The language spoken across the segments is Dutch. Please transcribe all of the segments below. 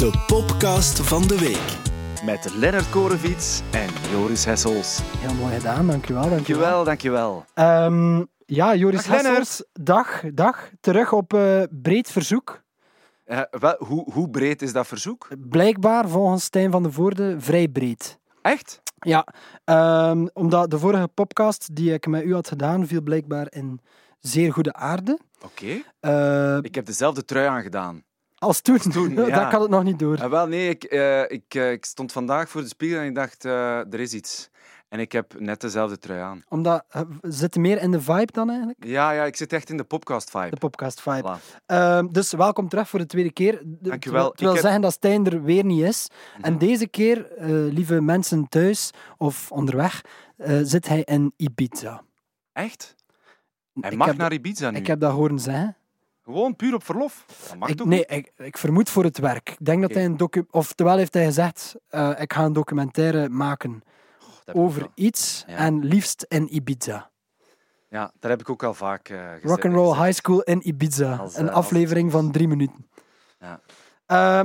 De podcast van de week. Met Lennart Koreviets en Joris Hessels. Heel mooi gedaan, dankjewel. Dankjewel, dankjewel. Ehm ja, Joris Dag, Lennart. Hessels, dag, dag. Terug op eh, breed verzoek. Eh, wel, hoe, hoe breed is dat verzoek? Blijkbaar, volgens Stijn van de Voorde, vrij breed. Echt? Ja, ehm, omdat de vorige podcast die ik met u had gedaan, viel blijkbaar in zeer goede aarde. Oké. Eh, Ik heb dezelfde trui aangedaan. Als toen, toen, dat ja. kan het nog niet door. Eh, wel, nee, ik, eh, ik, eh, ik stond vandaag voor de spiegel en ik dacht, eh, er is iets. En ik heb net dezelfde trui aan. Omdat, zitten meer in de vibe dan eigenlijk? Ja, ja, ik zit echt in de podcast-vibe. De podcast vibe. Voilà. Ehm, dus welkom terug voor de tweede keer. Wil Ik heb- zeggen dat Stijn er weer niet is. En Mhm. deze keer, lieve mensen thuis of onderweg, zit hij in Ibiza. Echt? Hij ik mag heb, naar Ibiza nu. Ik heb dat horen zeggen. Gewoon puur op verlof. Dat mag Ik, toch nee, ik, ik vermoed voor het werk. Ik denk dat hij een docu... Oftewel heeft hij gezegd, eh, ik ga een documentaire maken over iets Ja. en liefst in Ibiza. Ja, dat heb ik ook al vaak eh gezegd. Rock'n'Roll. High School in Ibiza. Als, eh, een als- aflevering van drie minuten. Ja.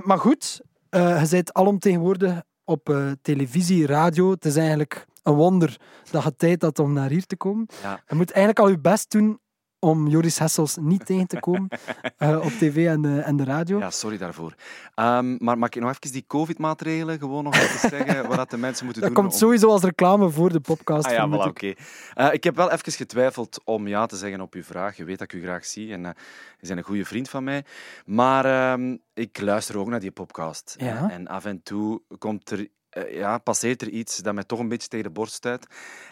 Maar goed, je bent alomtegenwoordig op televisie, radio. Het is eigenlijk een wonder dat je tijd had om naar hier te komen. Ja. Je moet eigenlijk al je best doen om Joris Hessels niet tegen te komen eh, op tv en de, en de radio. Ja, sorry daarvoor. Ehm, maar mag ik nog even die COVID-maatregelen gewoon nog even zeggen wat dat de mensen moeten dat doen? komt om- sowieso als reclame voor de podcast. Ah ja, voilà, oké. Eh, ik heb wel even getwijfeld om ja te zeggen op uw vraag. Je weet dat ik u graag zie en eh je bent een goede vriend van mij. Maar ehm, ik luister ook naar die podcast. Ja. En af en toe komt er, eh, ja, passeert er iets dat mij toch een beetje tegen de borst stuit.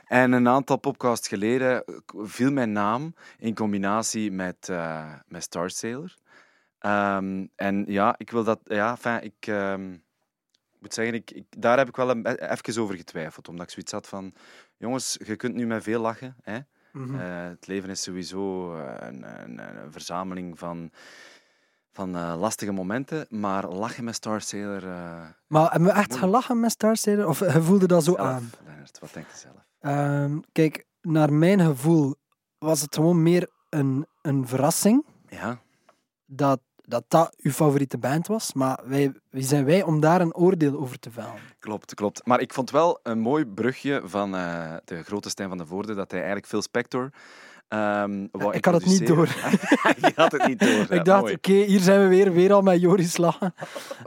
En een aantal podcasts geleden eh, viel mijn naam in combinatie met, eh, met Star Sailor. Ehm, en ja, ik wil dat... Ja, ik... ehm, ik moet zeggen, ik, ik, daar heb ik wel een, even over getwijfeld. Omdat ik zoiets had van... Jongens, je kunt nu met veel lachen. Hè? Mhm. Eh, het leven is sowieso eh, een, een, een verzameling van, van eh, lastige momenten. Maar lachen met Star Sailor... eh, Maar hebben we echt Moeilijk. gelachen met Star Sailor? Of je voelde dat zo zelf, aan? Leonard, wat denk je zelf? Ehm, kijk, naar mijn gevoel was het gewoon meer een, een verrassing Ja, dat, dat dat uw favoriete band was. Maar wij, wie zijn wij om daar een oordeel over te vellen? klopt, klopt. Maar ik vond wel een mooi brugje van eh, de grote Stijn van de Voorde, dat hij eigenlijk Phil Spector ehm wou ik had het niet introduceren. Je had het niet door. ja, ik dacht, oké, hier zijn we weer, weer al met Joris lachen.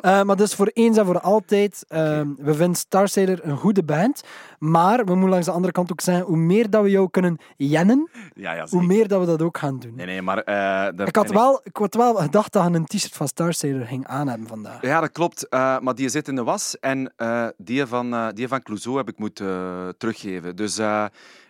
Eh, maar dus voor eens en voor altijd, ehm, we vinden Star Sailor een goede band. Maar we moeten langs de andere kant ook zeggen, hoe meer dat we jou kunnen jennen, Ja, ja, hoe meer dat we dat ook gaan doen. Nee, nee, maar... eh, dat- Ik had, wel, ik had wel gedacht dat je een t-shirt van Star Sailor ging aan hebben vandaag. Ja, dat klopt. Eh, maar die zit in de was en die, van, die van Clouseau heb ik moeten teruggeven. Dus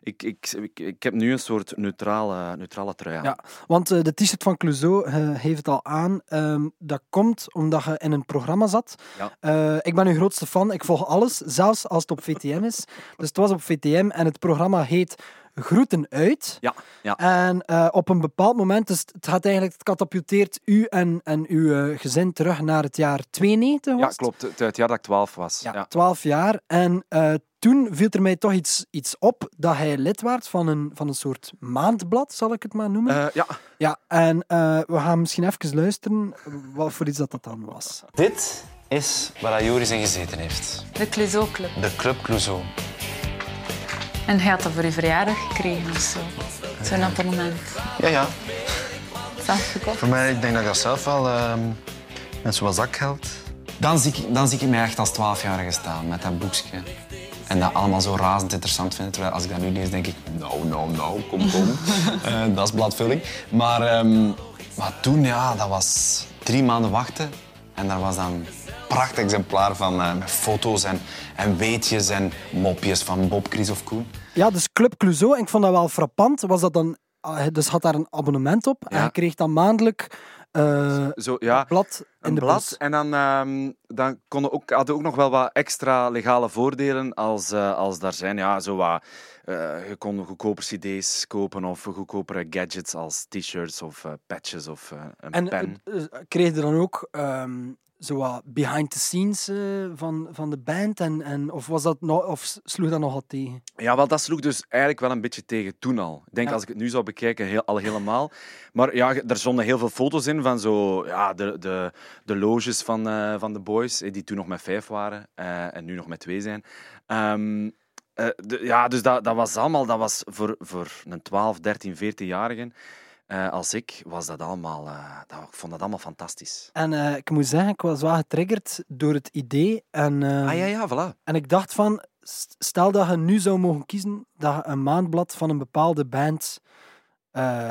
ik, ik, ik, ik heb nu een soort neutrale, neutrale trui aan. Ja, want eh, de t-shirt van Clouseau eh, heeft het al aan. Ehm, dat komt omdat je in een programma zat. Ja. Eh, ik ben uw grootste fan. Ik volg alles, zelfs als het op VTM is. Dus het was op VTM en het programma heet Groeten uit. Ja, ja. En eh, op een bepaald moment, dus het gaat eigenlijk, het katapulteert u en, en uw eh, gezin terug naar het jaar 92 was Ja, klopt. Het, het jaar dat ik 12 was. Ja, Ja. 12 jaar. En eh, toen viel er mij toch iets, iets op dat hij lid werd van een, van een soort maandblad, zal ik het maar noemen. Eh, ja. Ja, en eh, we gaan misschien even luisteren wat voor iets dat, dat dan was. Dit is waar Joris in gezeten heeft. De Clouseau Club. De Club Clouseau. En hij had dat voor je verjaardag gekregen of zo. Zo'n abonnement. Ja, ja. Zelf gekocht. Voor mij, ik denk dat ik dat zelf wel ehm met zo'n zakgeld... Dan zie, ik, dan zie ik mij echt als 12-jarige staan met dat boekje. En dat allemaal zo razend interessant vinden. Terwijl als ik dat nu lees, denk ik, nou, nou, nou, kom, kom. Eh, dat is bladvulling. Maar, ehm, maar toen, ja, dat was drie maanden wachten. En daar was dan een prachtig exemplaar van eh, met foto's en, en weetjes en mopjes van Bob, Chris of Koen. Ja, dus Club Clouseau, en ik vond dat wel frappant, was dat dan... ah, Dus had daar een abonnement op en je kreeg dan maandelijk eh, Zo, ja. een blad in Een de blad. bus. En dan, ehm dan konden ook, hadden ook nog wel wat extra legale voordelen als, eh, als daar zijn. Ja, zo wat, eh, je kon goedkoper cd's kopen of goedkopere gadgets als t-shirts of eh, patches of eh, een En pen. kreeg je dan ook ehm, zo wat behind the scenes eh, van, van de band? En, en, of, was dat nog, of sloeg dat nogal tegen? Ja, wel, dat sloeg dus eigenlijk wel een beetje tegen toen al. Ik denk, Ja. als ik het nu zou bekijken, heel, al helemaal. Maar ja, er stonden heel veel foto's in van zo, ja, de, de, de loges van, eh, van de boys, eh, die toen nog met vijf waren en nu nog met twee zijn. Ehm, eh, de- ja, dus dat, dat was allemaal, dat was voor, voor een 12, 13, 14-jarige eh, als ik, was dat allemaal, eh, dat, ik vond dat allemaal fantastisch. En eh, ik moet zeggen, ik was wel getriggerd door het idee. En, eh, Ah ja, ja, voilà. en ik dacht van, st- stel dat je nu zou mogen kiezen dat je een maandblad van een bepaalde band,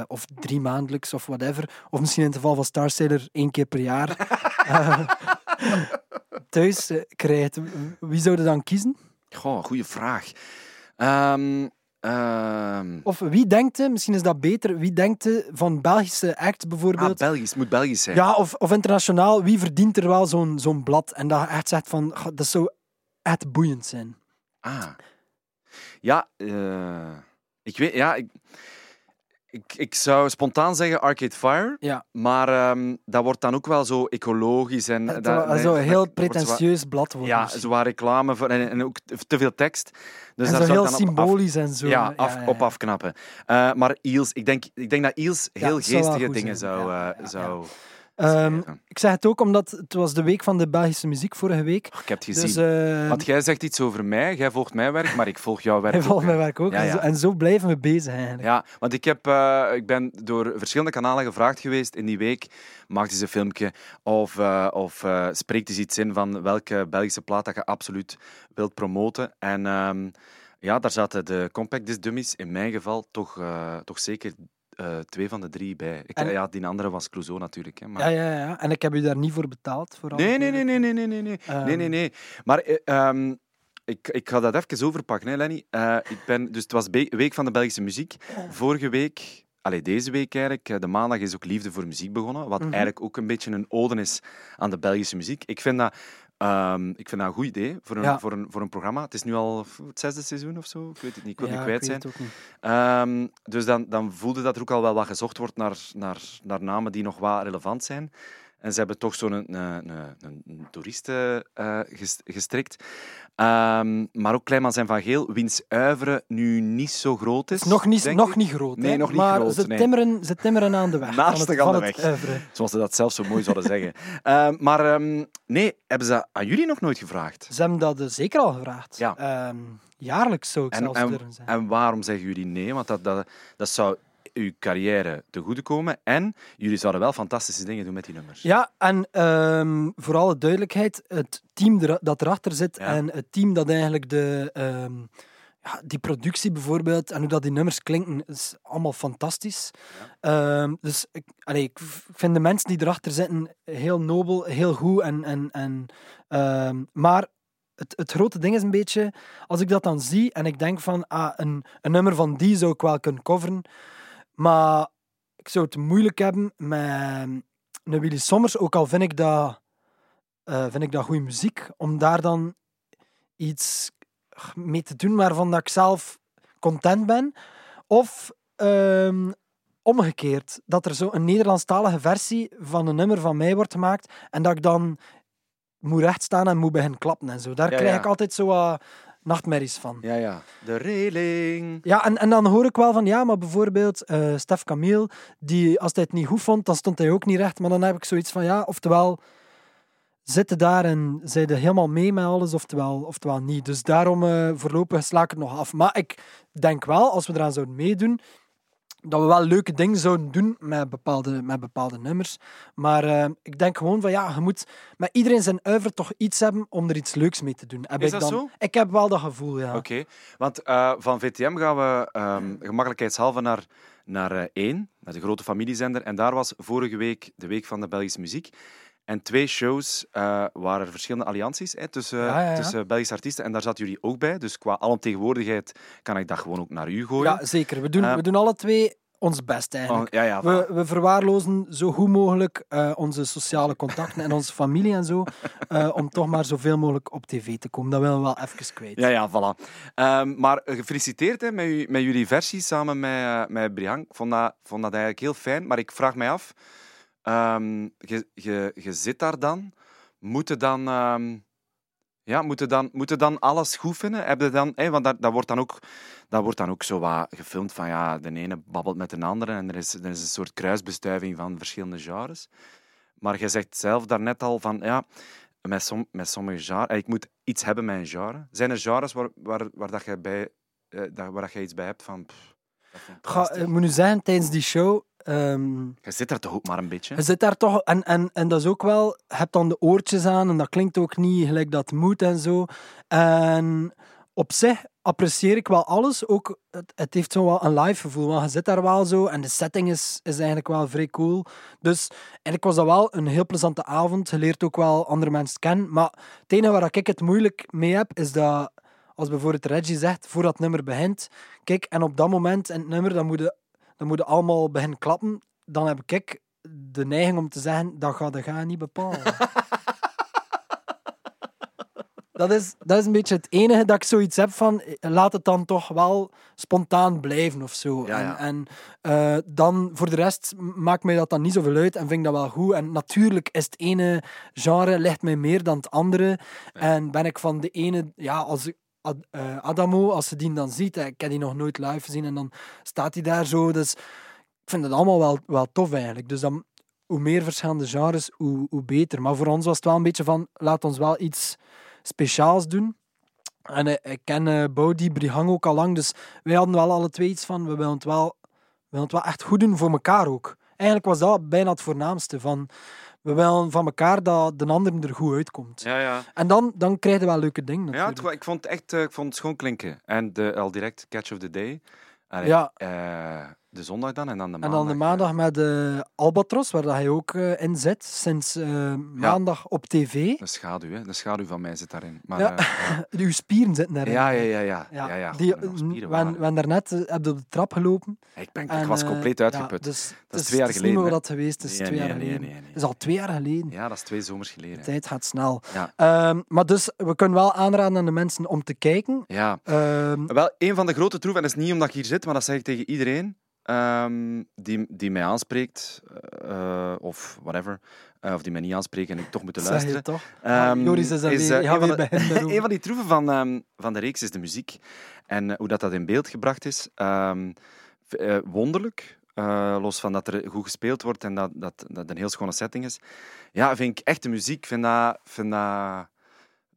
of drie maandelijks of whatever, of misschien in het geval van Star Sailor één keer per jaar, thuis krijgt. Wie zou je dan kiezen? Goh, goede vraag. Ehm, ehm, Of wie denkt, je, misschien is dat beter, wie denkt je van Belgische acts ah, bijvoorbeeld? Belgisch, het moet Belgisch zijn. ja, of, of internationaal, wie verdient er wel zo'n zo'n blad? En dat echt zegt van, "Goh, dat zou echt boeiend zijn. Ah. Ja, eh, ik weet, ja, ik, ik, ik zou spontaan zeggen Arcade Fire, Ja. maar ehm, dat wordt dan ook wel zo ecologisch en... Dat- zou nee, zo heel pretentieus blad worden. Ja, zwaar reclame voor, en, en ook te veel tekst. Dus en daar zo zou heel dan op af- symbolisch en zo. ja, af, ja, ja. op afknappen. Eh, maar Iels, ik denk, ik denk dat Iels Ja, heel geestige dingen zou, eh, zou Ehm, ik zeg het ook omdat het was de week van de Belgische muziek vorige week. Och, ik heb het gezien. Dus Want jij zegt iets over mij, jij volgt mijn werk, maar ik volg jouw werk volgt hè. mijn werk ook. Ja, En, zo, ja. en zo blijven we bezig eigenlijk. Ja, want ik, heb, eh, ik ben door verschillende kanalen gevraagd geweest in die week. Maakt eens een filmpje of, eh, of spreekt eens iets in van welke Belgische plaat dat je absoluut wilt promoten. En ehm, ja, daar zaten de Compact Disc Dummies in mijn geval toch, toch zeker eh, twee van de drie bij. Ik, En- ja, die andere was Clouseau natuurlijk. Hè, maar... Ja, ja, ja. En ik heb u daar niet voor betaald. Vooral. Nee, nee, nee, nee, nee, nee, nee, nee. Nee, nee, nee. Maar eh, ehm, ik, ik ga dat even overpakken, hè, Lenny. Eh, ik ben, dus het was Week van de Belgische Muziek. Vorige week, allee, deze week eigenlijk, de maandag is ook Liefde voor Muziek begonnen. Wat Mhm. eigenlijk ook een beetje een ode is aan de Belgische muziek. Ik vind dat, ehm, ik vind dat een goed idee voor een, Ja. voor, een, voor een programma. Het is nu al het zesde seizoen of zo. Ik weet het niet, ik wil Ja, niet kwijt zijn. niet. Ehm, dus dan, dan voelde dat er ook al wel wat gezocht wordt naar, naar, naar namen die nog wat relevant zijn. En ze hebben toch zo'n een, een, een, een toeriste eh, ges- gestrikt. Ehm, maar ook Kleinmans en Van Geel, wiens uivere nu niet zo groot is. Nog niet, nog niet groot. Nee, hè. nog niet maar groot, Ze, nee. timmeren, ze timmeren aan de weg. Naast aan de weg. Zoals ze dat zelf zo mooi zouden zeggen. Ehm, maar ehm, nee, hebben ze dat aan jullie nog nooit gevraagd? Ze hebben dat eh, zeker al gevraagd. Ja. Jaarlijks zou ik En, zelfs en, durven en waarom zeggen jullie nee? Want dat, dat, dat zou uw carrière te goede komen. En jullie zouden wel fantastische dingen doen met die nummers. Ja, en ehm, voor alle duidelijkheid, het team dat erachter zit Ja. en het team dat eigenlijk de, ehm, ja, die productie bijvoorbeeld en hoe dat die nummers klinken, is allemaal fantastisch. Ehm, dus ik, allee, ik vind de mensen die erachter zitten heel nobel, heel goed. En, en, en, maar het, het grote ding is een beetje, als ik dat dan zie en ik denk van, ah, een, een nummer van die zou ik wel kunnen coveren, maar ik zou het moeilijk hebben met een Willy Sommers, ook al vind ik dat, eh, vind ik dat goede muziek, om daar dan iets mee te doen waarvan dat ik zelf content ben. Of ehm, omgekeerd, dat er zo een Nederlandstalige versie van een nummer van mij wordt gemaakt en dat ik dan moet rechtstaan en moet beginnen klappen en zo. Daar Ja, krijg ja. ik altijd zo wat nachtmerries van. Ja, ja. De reling. Ja, en, en dan hoor ik wel van, ja, maar bijvoorbeeld eh Stef Camille, die als hij het niet goed vond, dan stond hij ook niet recht. Maar dan heb ik zoiets van, ja, oftewel zitten daar en zeiden helemaal mee met alles, oftewel, oftewel niet. Dus daarom eh, voorlopig sla ik het nog af. Maar ik denk wel, als we eraan zouden meedoen, dat we wel leuke dingen zouden doen met bepaalde, met bepaalde nummers. Maar eh, ik denk gewoon van, ja, je moet met iedereen zijn uiver toch iets hebben om er iets leuks mee te doen. Heb Is ik dat dan... zo? Ik heb wel dat gevoel, ja. Oké, want eh, van VTM gaan we ehm, gemakkelijkheidshalve naar, naar eh, één, naar de grote familiezender. En daar was vorige week de Week van de Belgische Muziek. En twee shows eh, waren er verschillende allianties hè, tussen, Ja, ja, ja. tussen Belgische artiesten. En daar zaten jullie ook bij. Dus qua alomtegenwoordigheid kan ik dat gewoon ook naar u gooien. Ja, zeker. We doen, Eh, we doen alle twee ons best Oh, eigenlijk. ja, We, we verwaarlozen zo goed mogelijk eh, onze sociale contacten en onze familie en zo, om toch maar zoveel mogelijk op tv te komen. Dat willen we wel even kwijt. Ja, ja, voilà. Ehm, maar gefeliciteerd hè, met, u- met jullie versie samen met, met Brian. Ik vond dat, vond dat eigenlijk heel fijn. Maar ik vraag mij af, ehm, je, je, je zit daar dan, moeten dan, ehm, ja, moeten dan, moeten dan alles goed vinden? Heb je dan, want dat, dat, wordt dan ook, dat wordt dan ook zo wat gefilmd van ja, de ene babbelt met de andere en er is, er is een soort kruisbestuiving van verschillende genres. Maar je zegt zelf daarnet al van ja, met, som, met sommige genres, eh, ik moet iets hebben met een genre. Zijn er genres waar, waar, waar, dat je bij, eh, waar dat je iets bij hebt van... pff, dat Ga, ik moet nu zeggen, tijdens die show... ehm, Je zit er toch ook maar een beetje? Je zit daar toch, en, en, en dat is ook wel, je hebt dan de oortjes aan en dat klinkt ook niet gelijk dat moet en zo. En op zich apprecieer ik wel alles, ook het, het heeft zo wel een live gevoel, want je zit daar wel zo en de setting is, is eigenlijk wel vrij cool. Dus eigenlijk was dat wel een heel plezante avond, je leert ook wel andere mensen kennen, maar het enige waar ik het moeilijk mee heb, is dat als bijvoorbeeld Reggie zegt, voor dat nummer begint, kijk, en op dat moment in het nummer, dan moet je, dan moet je allemaal beginnen klappen, dan heb ik de neiging om te zeggen, dat gaat de ga niet bepalen. dat, is, dat is een beetje het enige dat ik zoiets heb van, laat het dan toch wel spontaan blijven of zo. Ja, ja. En, en eh, dan, voor de rest, maakt mij dat dan niet zoveel uit en vind ik dat wel goed. En natuurlijk is het ene genre ligt mij meer dan het andere. En ben ik van de ene, ja, als ik Ad- eh, Adamo, als ze die dan ziet, eh, ik heb die nog nooit live gezien en dan staat hij daar zo. Dus ik vind het allemaal wel, wel tof eigenlijk. Dus dan, hoe meer verschillende genres, hoe, hoe beter. Maar voor ons was het wel een beetje van, laat ons wel iets speciaals doen. En eh, ik ken eh Baudi Brihang ook al lang, dus wij hadden wel alle twee iets van, we willen het wel, we willen het wel echt goed doen voor elkaar ook. Eigenlijk was dat bijna het voornaamste, van we willen van elkaar dat de ander er goed uitkomt. Ja, ja. En dan, dan krijg je wel leuke dingen Ja, natuurlijk. het, wa- ik vond het echt eh, ik vond het schoon klinken. En de, al direct Catch of the Day. Allee, Ja. eh, de zondag dan en dan de En maandag. dan de maandag met eh, Albatros, waar dat hij ook eh, in zit, sinds eh, maandag op tv. eh, De schaduw, hè. De schaduw van mij zit daarin. Maar, Ja. Uw spieren zitten daarin. ja, ja, ja, ja. Ja, ja, ja. die, spieren, daarnet eh, heb je op de trap gelopen. ik, ben, ik en, was eh, compleet uitgeput. dus Dat is twee jaar is geleden, niet meer hè? wat dat geweest is, Nee, twee nee, jaar geleden. nee. Het is al twee jaar geleden. Ja, dat is twee zomers geleden. De tijd gaat snel. Ehm, maar dus, we kunnen wel aanraden aan de mensen om te kijken. Ja. Ehm, Wel, een van de grote troeven, en dat is niet omdat ik hier zit, maar dat zeg ik tegen iedereen ehm, die, die mij aanspreekt, eh, of whatever, eh, of die mij niet aanspreekt en ik toch moet zeg je luisteren. toch? Ehm, Joris is, is, eh, een van de-. Een van die troeven van, ehm, van de reeks is de muziek. En hoe dat, dat in beeld gebracht is, wonderlijk. Los van dat er goed gespeeld wordt en dat, dat, dat het een heel schone setting is. Ja, vind ik echt de muziek. vind dat, vind dat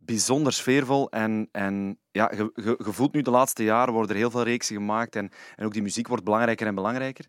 bijzonder sfeervol. En, en ja, je, voelt nu de laatste jaren worden er heel veel reeksen gemaakt. En, en ook die muziek wordt belangrijker en belangrijker.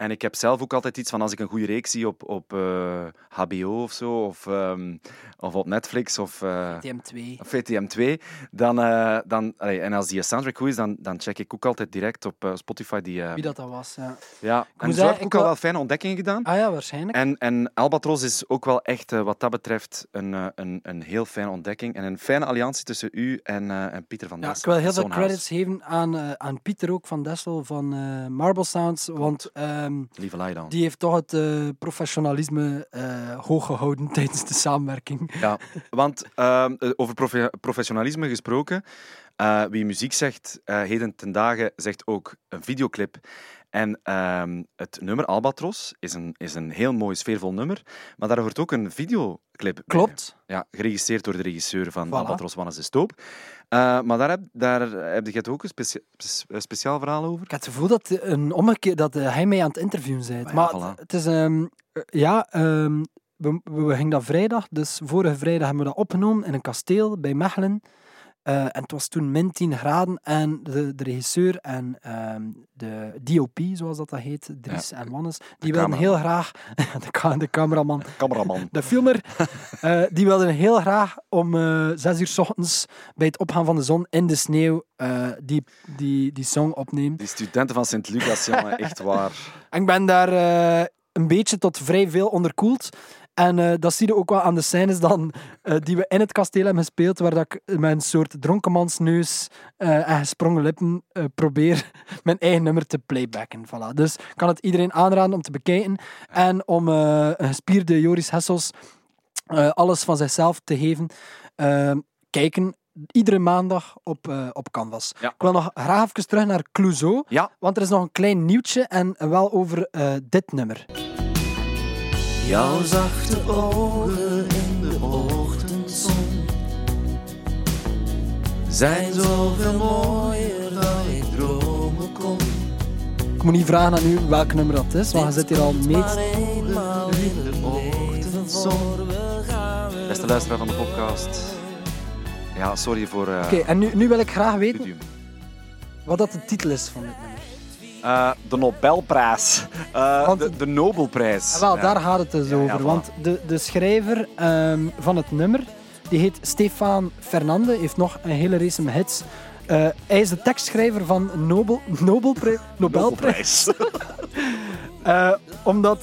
En ik heb zelf ook altijd iets van als ik een goede reeks zie op, op eh, HBO of zo, of, ehm, of op Netflix of, eh, TM2. of VTM 2, dan, eh, dan, allee, en als die soundtrack goed is, dan, dan check ik ook altijd direct op eh, Spotify die. eh, Wie dat, dat was, ja. ja, en zeggen, zo heb ik ik ook al wel fijne ontdekkingen gedaan. Ah ja, waarschijnlijk. En, en Albatros is ook wel echt, eh, wat dat betreft, een, eh, een, een heel fijne ontdekking. En een fijne alliantie tussen u en, eh, en Pieter van Ja, Dessel. ik wil heel veel credits geven aan, eh, aan Pieter ook van Dessel van eh, Marble Sounds, want ehm. Lieve die heeft toch het eh, professionalisme eh, hoog gehouden tijdens de samenwerking. Ja, want ehm, eh, over profe- professionalisme gesproken, wie muziek zegt, heden ten dagen zegt ook een videoclip. En ehm, het nummer Albatros is een, is een heel mooi, sfeervol nummer, maar daar hoort ook een videoclip bij. Klopt. Ja, geregisseerd door de regisseur van Voilà. Albatros, Wannes de Stoop. Eh, maar daar heb, daar heb je het ook een specia- spe- speciaal verhaal over? Ik heb het gevoel dat, een dat eh, hij mij aan het interviewen bent. Maar Maar ja, het, voilà. het is... eh, ja, ehm, we, we, we gingen dat vrijdag, dus vorige vrijdag hebben we dat opgenomen in een kasteel bij Mechelen. Eh, en het was toen min 10 graden en de, de regisseur en ehm, de DOP, zoals dat, dat heet, Dries en Wannes, die wilden heel graag... de, ka- de cameraman. Cameraman. De filmer, eh, die wilden heel graag om eh, zes uur s ochtends bij het opgaan van de zon in de sneeuw eh, die, die, die song opnemen. Die studenten van Sint-Lucas, jongen, echt waar. En ik ben daar eh, een beetje tot vrij veel onderkoeld. En eh, dat zie je ook wel aan de scènes dan, eh, die we in het kasteel hebben gespeeld, waar dat ik met een soort dronkenmansneus eh, en gesprongen lippen probeer mijn eigen nummer te playbacken. Voilà. Dus ik kan het iedereen aanraden om te bekijken en om een gespierde Joris Hessels alles van zichzelf te geven. Kijken iedere maandag op, op Canvas. Ja. Ik wil nog graag even terug naar Clouseau. Ja, Want er is nog een klein nieuwtje en wel over dit nummer. Jouw zachte ogen in de ochtendzon zijn zoveel mooier dan ik dromen kon. Ik moet niet vragen aan u welk nummer dat is, want je zit hier al mee eenmaal in de ochtendzon. Beste luisteraar van de podcast. Ja, sorry voor. Eh, Oké, en nu, nu wil ik graag weten wat dat de titel is van dit nummer. Eh, de Nobelprijs. Eh, de, de Nobelprijs. Ah, wel, Ja. daar gaat het dus over. voilà. Want de, de schrijver ehm, van het nummer, die heet Stefan Fernande, heeft nog een hele race met hits. Eh, hij is de tekstschrijver van Nobel, Nobelprij- Nobelprijs. Omdat eh,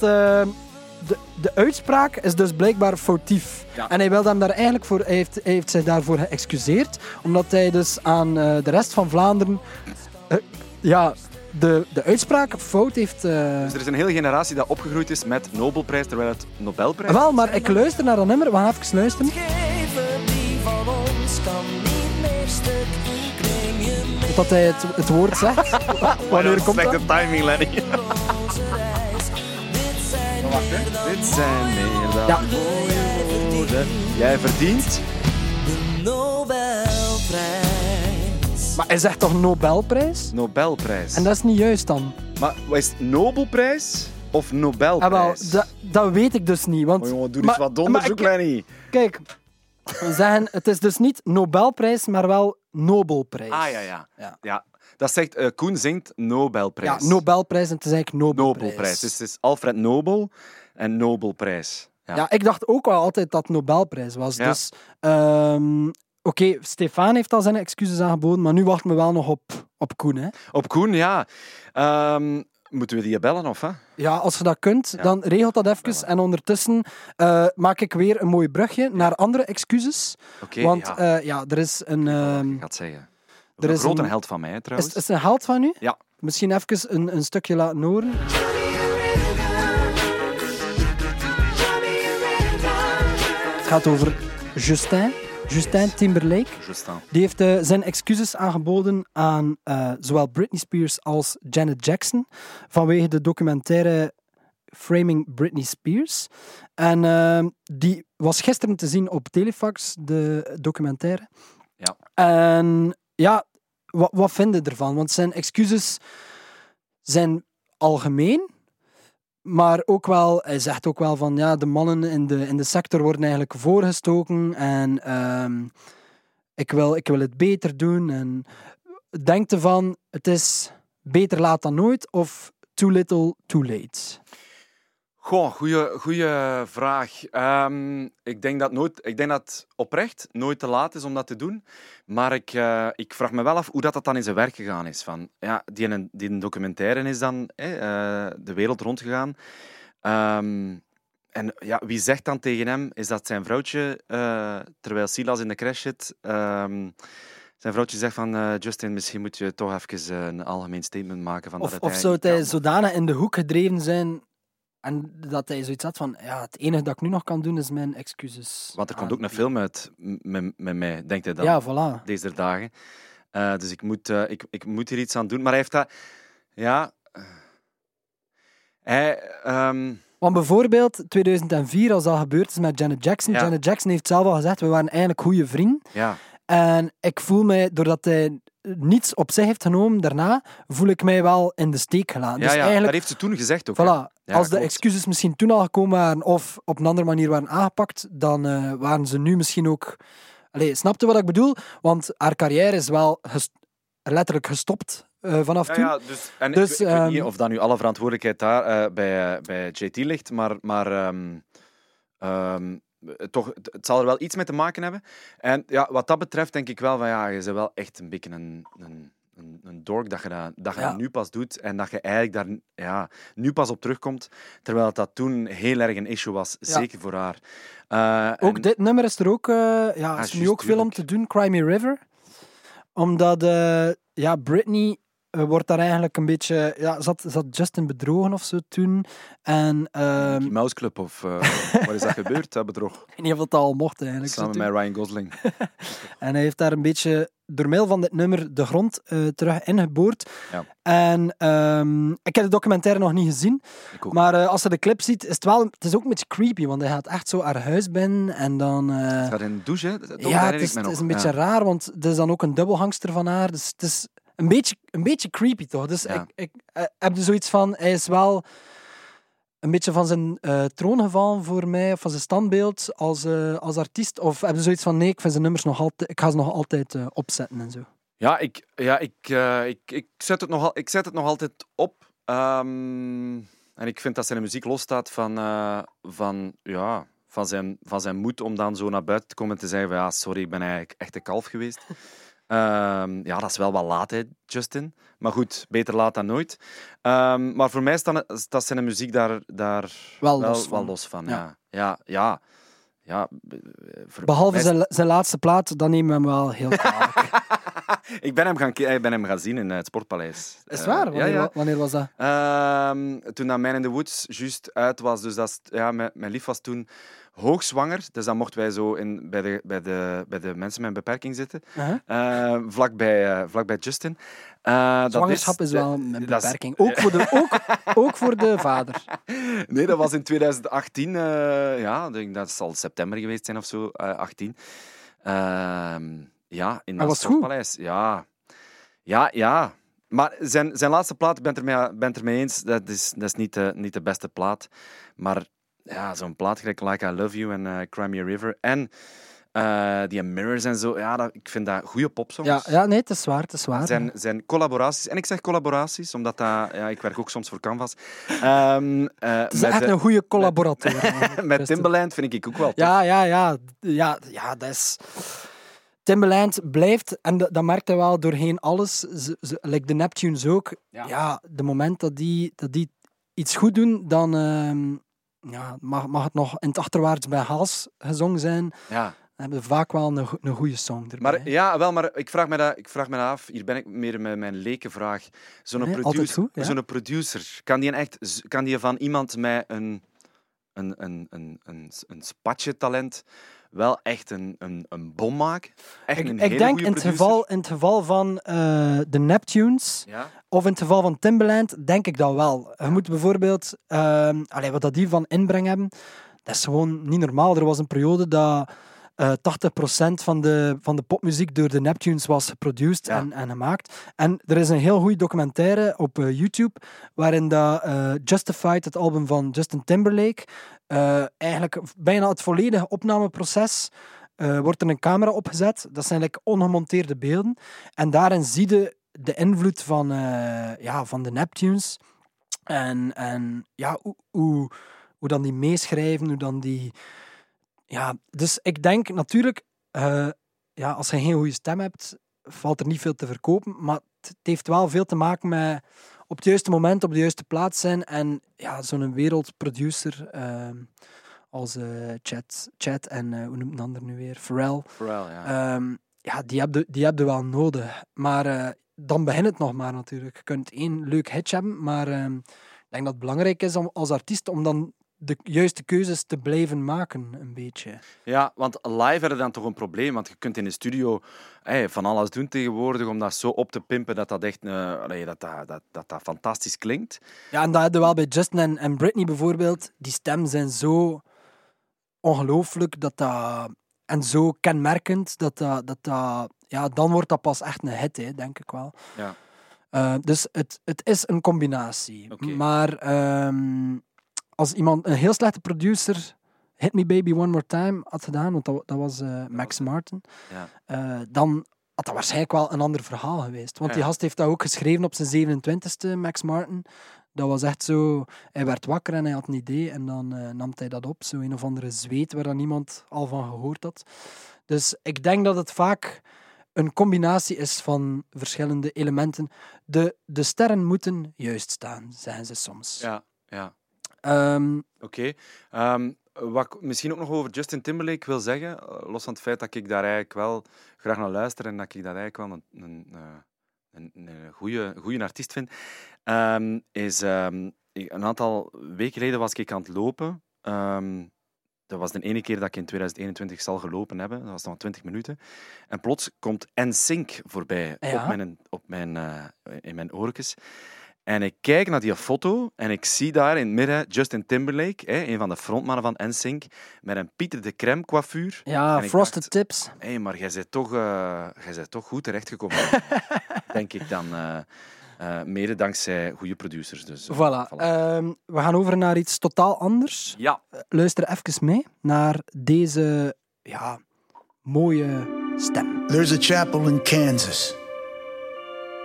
de, de uitspraak is dus blijkbaar foutief. Ja. En hij, wil hem daar eigenlijk voor, hij, heeft, hij heeft zich daarvoor geëxcuseerd, omdat hij dus aan de rest van Vlaanderen ja, de, de uitspraak fout heeft... eh, Dus er is een hele generatie dat opgegroeid is met Nobelprijs, terwijl het Nobelprijs Wel, maar ik luister naar dat nummer. We gaan even luisteren. Dat hij het, het woord zegt. Wanneer komt dat? timing, Lenny. Dit zijn meer dan Ja. mooie woorden. Jij verdient Maar hij zegt toch Nobelprijs? Nobelprijs. En dat is niet juist dan. Maar wat is het Nobelprijs of Ah, wel, Nobelprijs? dat, dat weet ik dus niet. Want, Oh, jongen, doe maar- eens wat onderzoek, maar ik- Lenny. Kijk, we zeggen, het is dus niet Nobelprijs, maar wel Nobelprijs. Ah, ja, ja. Ja. ja. Dat zegt, eh, Koen zingt Nobelprijs. Ja, Nobelprijs en het is eigenlijk Nobelprijs. Nobelprijs. Dus het is Alfred Nobel en Nobelprijs. Ja. Ja, ik dacht ook wel altijd dat het Nobelprijs was. Ja. Dus, ehm, oké, Stefan heeft al zijn excuses aangeboden, maar nu wachten we wel nog op, op Koen. Hè? Op Koen, ja. Ehm, moeten we die bellen, of hè? Ja, als je dat kunt, Ja. dan regelt dat even. En ondertussen eh, maak ik weer een mooi brugje naar andere excuses. Oké, Want ja. eh, ja, er is een... ehm, ik ga het zeggen. er een is grote een- held van mij, is, trouwens. is het een held van u? Ja. Misschien even een, een stukje laten horen. Het gaat over Justin. Justin Timberlake. Justin. Die heeft eh, zijn excuses aangeboden aan eh, zowel Britney Spears als Janet Jackson vanwege de documentaire Framing Britney Spears. En ehm, die was gisteren te zien op Telefax, de documentaire. Ja. En ja, wat, wat vind je ervan? Want zijn excuses zijn algemeen, maar ook wel, hij zegt ook wel van ja, de mannen in de, in de sector worden eigenlijk voorgestoken en ehm, ik, wil, ik wil het beter doen. En denkt ervan, het is beter laat dan nooit of too little, too late. Goh, goeie, goeie vraag. Ehm, ik, denk dat nooit, ik denk dat het oprecht nooit te laat is om dat te doen. Maar ik, eh, ik vraag me wel af hoe dat, dat dan in zijn werk gegaan is. Van, ja, die, een, die een documentaire is dan eh, de wereld rondgegaan. Ehm, en ja, wie zegt dan tegen hem, is dat zijn vrouwtje, eh, terwijl Silas in de crash zit... ehm, zijn vrouwtje zegt van, Justin, misschien moet je toch even een algemeen statement maken. Van Of, dat of zou hij zodanig in de hoek gedreven zijn en dat hij zoiets had van, ja, het enige dat ik nu nog kan doen is mijn excuses. Want er komt ook een film uit met, met mij, denkt hij dan? Ja, voilà. deze dagen. Eh, dus ik moet, eh, ik, ik moet hier iets aan doen. Maar hij heeft dat... Ja... eh, Hij... ehm, Want bijvoorbeeld 2004, als dat gebeurd is met Janet Jackson, Ja. Janet Jackson heeft zelf al gezegd, we waren eigenlijk goede vrienden. ja. En ik voel mij, doordat hij niets op zich heeft genomen daarna, voel ik mij wel in de steek gelaten. Ja, dus ja, eigenlijk, dat heeft ze toen gezegd ook. voilà, Ja, als de klopt. excuses misschien toen al gekomen waren of op een andere manier waren aangepakt, dan eh, waren ze nu misschien ook... Allee, snapte wat ik bedoel? Want haar carrière is wel letterlijk gestopt eh, vanaf Ja, toen. ja, dus, en Dus, ik, ik weet niet ehm, of dat nu alle verantwoordelijkheid daar eh, bij, bij JT ligt, maar, maar ehm, ehm, toch, het, zal er wel iets mee te maken hebben. En ja, wat dat betreft denk ik wel van ja, je bent wel echt een beetje een, een, een, een dork dat je, dat, dat, je Ja. dat nu pas doet en dat je eigenlijk daar ja, nu pas op terugkomt, terwijl dat toen heel erg een issue was, Ja. zeker voor haar. Eh, Ook en- dit nummer is er ook, eh, ja, Ah, is nu juist, ook veel om te doen, Cry Me River. Omdat, eh, ja, Britney eh, wordt daar eigenlijk een beetje... Ja, zat, zat Justin bedrogen of zo toen. En Die Mouse Club of uh, wat is dat gebeurd? Dat bedrog. weet niet of het al mocht eigenlijk. Samen met Ryan Gosling. En hij heeft daar een beetje door middel van dit nummer de grond eh, terug ingeboord. Ja. En ehm, ik heb de documentaire nog niet gezien. Maar eh, als je de clip ziet, is het wel... Het is ook een beetje creepy, want hij gaat echt zo haar huis binnen en dan... eh, Het gaat in de douche, hè? Dat- dat ja, het is, het een beetje Ja. raar, want het is dan ook een dubbelhangster van haar. Dus het is een beetje, een beetje creepy, toch? Dus Ja. ik, ik eh, heb er zoiets van... Hij is wel een beetje van zijn eh, troon gevallen voor mij, of van zijn standbeeld als, eh, als artiest. Of heb je zoiets van, nee, ik vind zijn nummers nog altijd... Ik ga ze nog altijd opzetten en zo. Ja, ik, ja ik, ik, ik, zet het nog, al- ik zet het nog altijd op. Ehm, en ik vind dat zijn muziek losstaat van, van, ja, van, zijn, van zijn moed om dan zo naar buiten te komen en te zeggen van, ja, sorry, ik ben eigenlijk echt een kalf geweest. Ehm, ja, dat is wel wat laat, hè, Justin. Maar goed, beter laat dan nooit. Ehm, maar voor mij staat, staat zijn muziek daar, daar Wel wel, los van. wel los van. Ja. Ja, ja, ja. Behalve mij- zijn, zijn laatste plaat, dan nemen we hem wel heel kwalijk. Ik ben hem gaan, ik ben hem gaan zien in het Sportpaleis. is Eh, waar? ja, Wanneer, ja. wa- wanneer was dat? Ehm, toen dat Man in the Woods juist uit was, dus dat ja, mijn, mijn lief was toen hoogzwanger, dus dan mochten wij zo in, bij, de, bij, de, bij de mensen met een beperking zitten, Uh-huh. eh, vlakbij, eh, vlakbij Justin. Eh, dat Zwangerschap is, wel een is- beperking. Ook, voor de, ook, ook voor de vader. Nee, dat was in 2018. eh, ja, dat zal september geweest zijn of zo, eh 18. Ehm, ja, in het was het goed? Sportpaleis. Ja. Ja, ja. Maar zijn, zijn laatste plaat, ik ben het ermee, ben het ermee eens, dat is, dat is niet, de, niet de beste plaat. Maar ja, zo'n plaat gelijk Like I Love You en eh Cry Me a River en eh die Mirrors en zo, ja, dat, ik vind dat goede popsongs. Ja, ja, nee, het is waar. Het is waar. Zijn, zijn collaboraties. En ik zeg collaboraties, omdat dat, ja, ik werk ook soms voor Canvas. Ehm, eh, het is met, echt de- een goede collaborator. met Timbaland vind ik ook wel tof. Ja, ja, ja. Ja, ja dat is... Timbaland blijft, en dat, dat merkt hij wel doorheen alles, ze, ze, like de Neptunes ook. Ja. Ja, de moment dat die, dat die iets goed doen, dan ehm, ja, mag, mag het nog in het achterwaarts bij Haas gezongen zijn. Ja. Dan hebben we vaak wel een, een goede song erbij. Maar, ja, wel, maar ik vraag me dat, ik vraag me dat af. Hier ben ik meer met mijn lekenvraag. Zo'n Nee, producer, ja. zo'n producer, kan die, een echt, kan die van iemand met een, een, een, een, een, een spatje talent wel echt een, een, een bom maken? Echt ik, een ik hele denk in het, producer? geval, in het geval van eh, de Neptunes, Ja? Of in het geval van Timbaland, denk ik dat wel. Je moet bijvoorbeeld, ehm allee, wat dat die van inbreng hebben, dat is gewoon niet normaal. Er was een periode dat eh 80% van de, van de popmuziek door de Neptunes was geproduced Ja. en, en gemaakt. En er is een heel goede documentaire op eh, YouTube, waarin dat, eh, Justified, het album van Justin Timberlake, eigenlijk bijna het volledige opnameproces wordt er een camera opgezet. Dat zijn like ongemonteerde beelden. En daarin zie je de invloed van, ja, van de Neptunes. En, en ja, hoe, hoe, hoe dan die meeschrijven, hoe dan die... Ja, dus ik denk natuurlijk, eh, ja, als je geen goede stem hebt, valt er niet veel te verkopen. Maar het heeft wel veel te maken met op het juiste moment op de juiste plaats zijn. En ja, zo'n wereldproducer eh, als eh Chad, Chad en eh, hoe noemt een ander nu weer? Pharrell. Vooral, ja. Ehm, ja, die heb, je, die heb je wel nodig. Maar dan begint het nog maar natuurlijk. Je kunt één leuk hitje hebben, maar ehm, ik denk dat het belangrijk is om, als artiest om dan de juiste keuzes te blijven maken, een beetje. Ja, want live hebben dan toch een probleem. Want je kunt in de studio hey, van alles doen tegenwoordig om dat zo op te pimpen dat dat echt eh, dat, dat, dat, dat, dat fantastisch klinkt. Ja, en dat heb je wel bij Justin en, en Britney bijvoorbeeld. Die stemmen zijn zo ongelooflijk dat dat, en zo kenmerkend dat dat, dat, dat ja, dan wordt dat pas echt een hit, hè, denk ik wel. Ja. Eh, dus het, het is een combinatie. Maar ehm, als iemand, een heel slechte producer, Hit Me Baby One More Time had gedaan, want dat, dat was eh, Max Martin, Ja. eh, dan had dat waarschijnlijk wel een ander verhaal geweest. Want die gast heeft dat ook geschreven op zijn 27e, Max Martin. Dat was echt zo, hij werd wakker en hij had een idee en dan eh, nam hij dat op, zo een of andere zweet waar dan niemand al van gehoord had. Dus ik denk dat het vaak een combinatie is van verschillende elementen. De, de sterren moeten juist staan, zeggen ze soms. Ja, ja. Ehm, Oké. Ehm, wat ik misschien ook nog over Justin Timberlake wil zeggen, eh, los van het feit dat ik daar eigenlijk wel graag naar luister en dat ik dat eigenlijk wel een, een, eh, een, een goede, goede artiest vind, ehm, is een aantal weken geleden was ik aan het lopen. Dat was de ene keer dat ik in 2021 zal gelopen hebben. Dat was dan 20 minuten. En plots komt NSYNC voorbij Ja. op mijn, op mijn, eh, in mijn oortjes. En ik kijk naar die foto en ik zie daar in het midden Justin Timberlake, hè, een van de frontmannen van NSYNC, met een Pieter de Crème coiffure. Ja, Frosted dacht, Tips. Hé, maar jij bent toch, eh, jij bent toch goed terechtgekomen. Denk ik dan. eh, eh, mede dankzij goede producers. Dus, Voilà. Ehm, we gaan over naar iets totaal anders. ja, Luister even mee naar deze ja, mooie stem. There's a chapel in Kansas,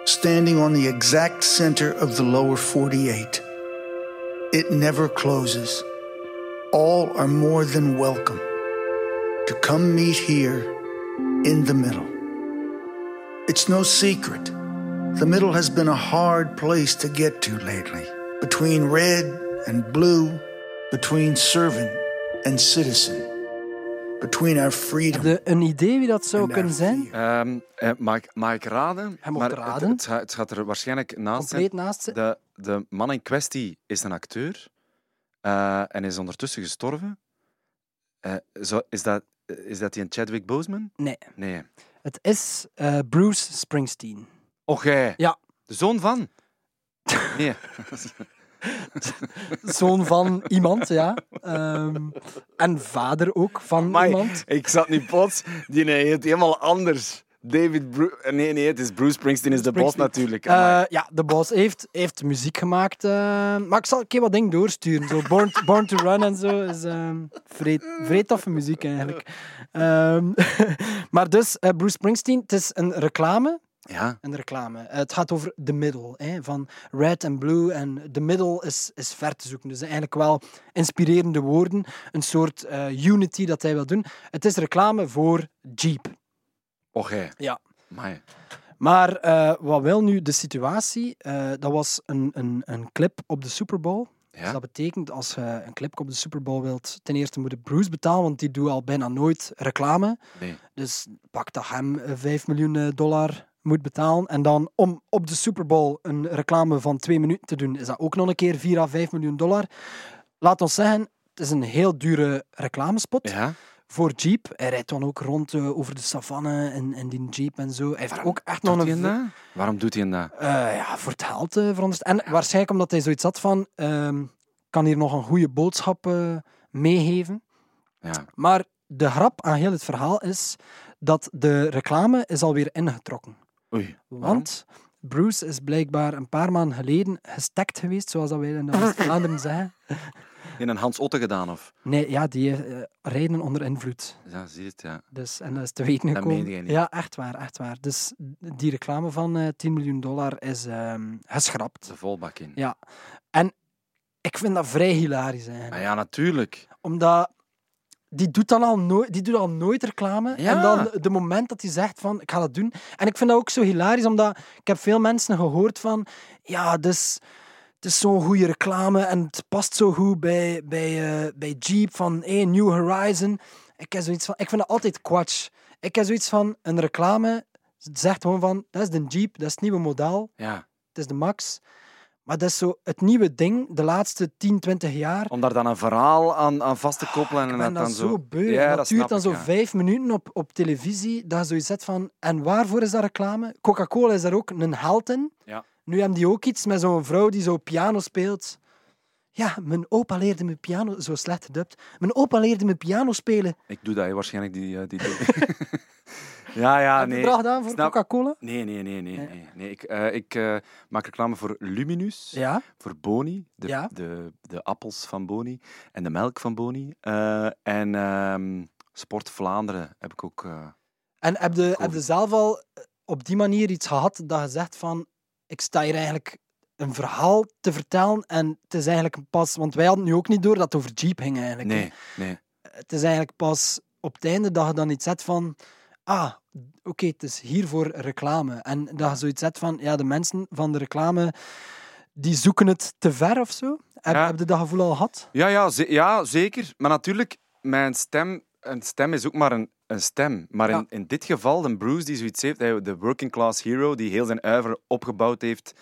standing on the exact center of the lower 48. It never closes. All are more than welcome to come meet here in the middle. It's no secret. The middle has been a hard place to get to lately. Between red and blue, between servant and citizen, between our freedom Heb je een idee wie dat zou kunnen zijn? Ehm, eh, mag, ik- mag ik raden? Hij maar raden. Het, gaat- het gaat er waarschijnlijk naast zijn. De, de man in kwestie is een acteur eh, en is ondertussen gestorven. Eh, zo, is, dat, is dat die een Chadwick Boseman? Nee, Nee. het is eh, Bruce Springsteen. Och, jij. Ja. De zoon van? Nee. Zoon van iemand, ja. Ehm, en vader ook van Amai, iemand. ik zat niet plots. Die heet helemaal anders. David Bru Nee, nee, het is Bruce Springsteen is de boss natuurlijk. Eh, ja, de boss heeft, heeft muziek gemaakt. eh, maar ik zal een keer wat dingen doorsturen. Zo Born, Born to Run en zo is vrij, vrij toffe muziek eigenlijk. Ehm, maar dus, eh, Bruce Springsteen, het is een reclame. Ja. Een reclame. Eh, het gaat over de middle, hè, van red en blue. En de middle is, is ver te zoeken. Dus eigenlijk wel inspirerende woorden. Een soort eh, unity dat hij wil doen. Het is reclame voor Jeep. Och, jij. Ja. Amai. Maar eh, wat wil nu de situatie? Dat was een, een, een clip op de Super Bowl. Dus dat betekent, als je een clip op de Super Bowl wilt, ten eerste moet je Bruce betalen, want die doet al bijna nooit reclame. Nee. Dus pak dat hem eh, 5 miljoen dollar moet betalen. En dan om op de Super Bowl een reclame van twee minuten te doen, is dat ook nog een keer 4 à 5 miljoen dollar. Laat ons zeggen, het is een heel dure reclamespot Ja. voor Jeep. Hij rijdt dan ook rond eh, over de savanne en, en die Jeep en zo. Hij heeft ook echt nog een... dat? Waarom doet hij dat? Eh, ja, voor het geld verondersteld. En waarschijnlijk omdat hij zoiets had van... ehm, kan hier nog een goede boodschap meegeven. Ja. Maar de grap aan heel het verhaal is dat de reclame is alweer ingetrokken. Oei. Want Bruce is blijkbaar een paar maanden geleden gestekt geweest, zoals dat wij in de Vlaanderen zeggen. In een Hans Otte gedaan, of? Nee, ja, die eh, rijden onder invloed. Ja, zie je het, ja. Dus, en dat is te weten Dat gekomen. meende jij niet. Ja, echt waar, echt waar. Dus die reclame van eh 10 miljoen dollar is ehm, geschrapt. De volbak in. Ja. En ik vind dat vrij hilarisch eigenlijk. Maar ja, natuurlijk. Omdat die doet dan al nooit, die doet al nooit reclame. Ja. En dan de moment dat hij zegt van ik ga dat doen. En ik vind dat ook zo hilarisch, omdat ik heb veel mensen gehoord van ja, dus het is zo'n goede reclame en het past zo goed bij, bij, eh, bij Jeep van hey, New Horizon. Ik, heb zoiets van, ik vind dat altijd kwatsch. Ik heb zoiets van een reclame zegt gewoon van dat is de Jeep, dat is het nieuwe model, Ja. het is de Max. Maar dat is zo het nieuwe ding de laatste 10, 20 jaar. Om daar dan een verhaal aan, aan vast te koppelen. en dat dan zo beu. Ja, dat, dat duurt dan ik, zo ja. vijf minuten op, op televisie. Dat je zoiets zet van... En waarvoor is dat reclame? Coca-Cola is daar ook een held in. Ja. Nu hebben die ook iets met zo'n vrouw die zo piano speelt. Ja, mijn opa leerde me piano... Zo slecht gedubt. Mijn opa leerde me piano spelen. Ik doe dat, hè, waarschijnlijk, die... eh, die ja, ja, Heb je nee. dat gedaan voor Coca-Cola? Nee, nee, nee, nee. Nee. nee, nee. Ik, eh, ik eh, maak reclame voor Luminus, Ja. voor Boni, de, Ja. de, de appels van Boni en de melk van Boni. En ehm, Sport Vlaanderen heb ik ook... En heb je, heb je zelf al op die manier iets gehad dat je zegt van... Ik sta hier eigenlijk een verhaal te vertellen en het is eigenlijk pas... Want wij hadden nu ook niet door dat het over Jeep ging eigenlijk. nee, nee. het is eigenlijk pas op het einde dat je dan iets zet van... Ah, oké, het is hiervoor reclame. En dat je zoiets zet van... Ja, de mensen van de reclame, die zoeken het te ver of zo. Heb, Ja. heb je dat gevoel al gehad? Ja, ja, ze- ja, zeker. Maar natuurlijk, mijn stem een stem is ook maar een, een stem. Maar in, Ja. in dit geval, de Bruce die zoiets heeft, de working class hero, die heel zijn uiver opgebouwd heeft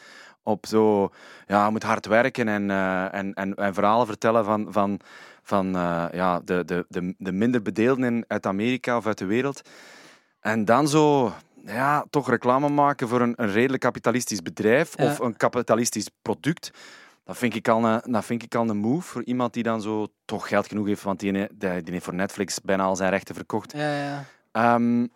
op zo, ja, hij moet hard werken en, eh, en, en, en verhalen vertellen van, van, van eh, ja, de, de, de, de minder bedeelden in- uit Amerika of uit de wereld. En dan zo, ja, toch reclame maken voor een, een redelijk kapitalistisch bedrijf Ja. of een kapitalistisch product. Dat vind, ik al een, dat vind ik al een move voor iemand die dan zo toch geld genoeg heeft, want die, die, die heeft voor Netflix bijna al zijn rechten verkocht. Ja, ja. Ehm,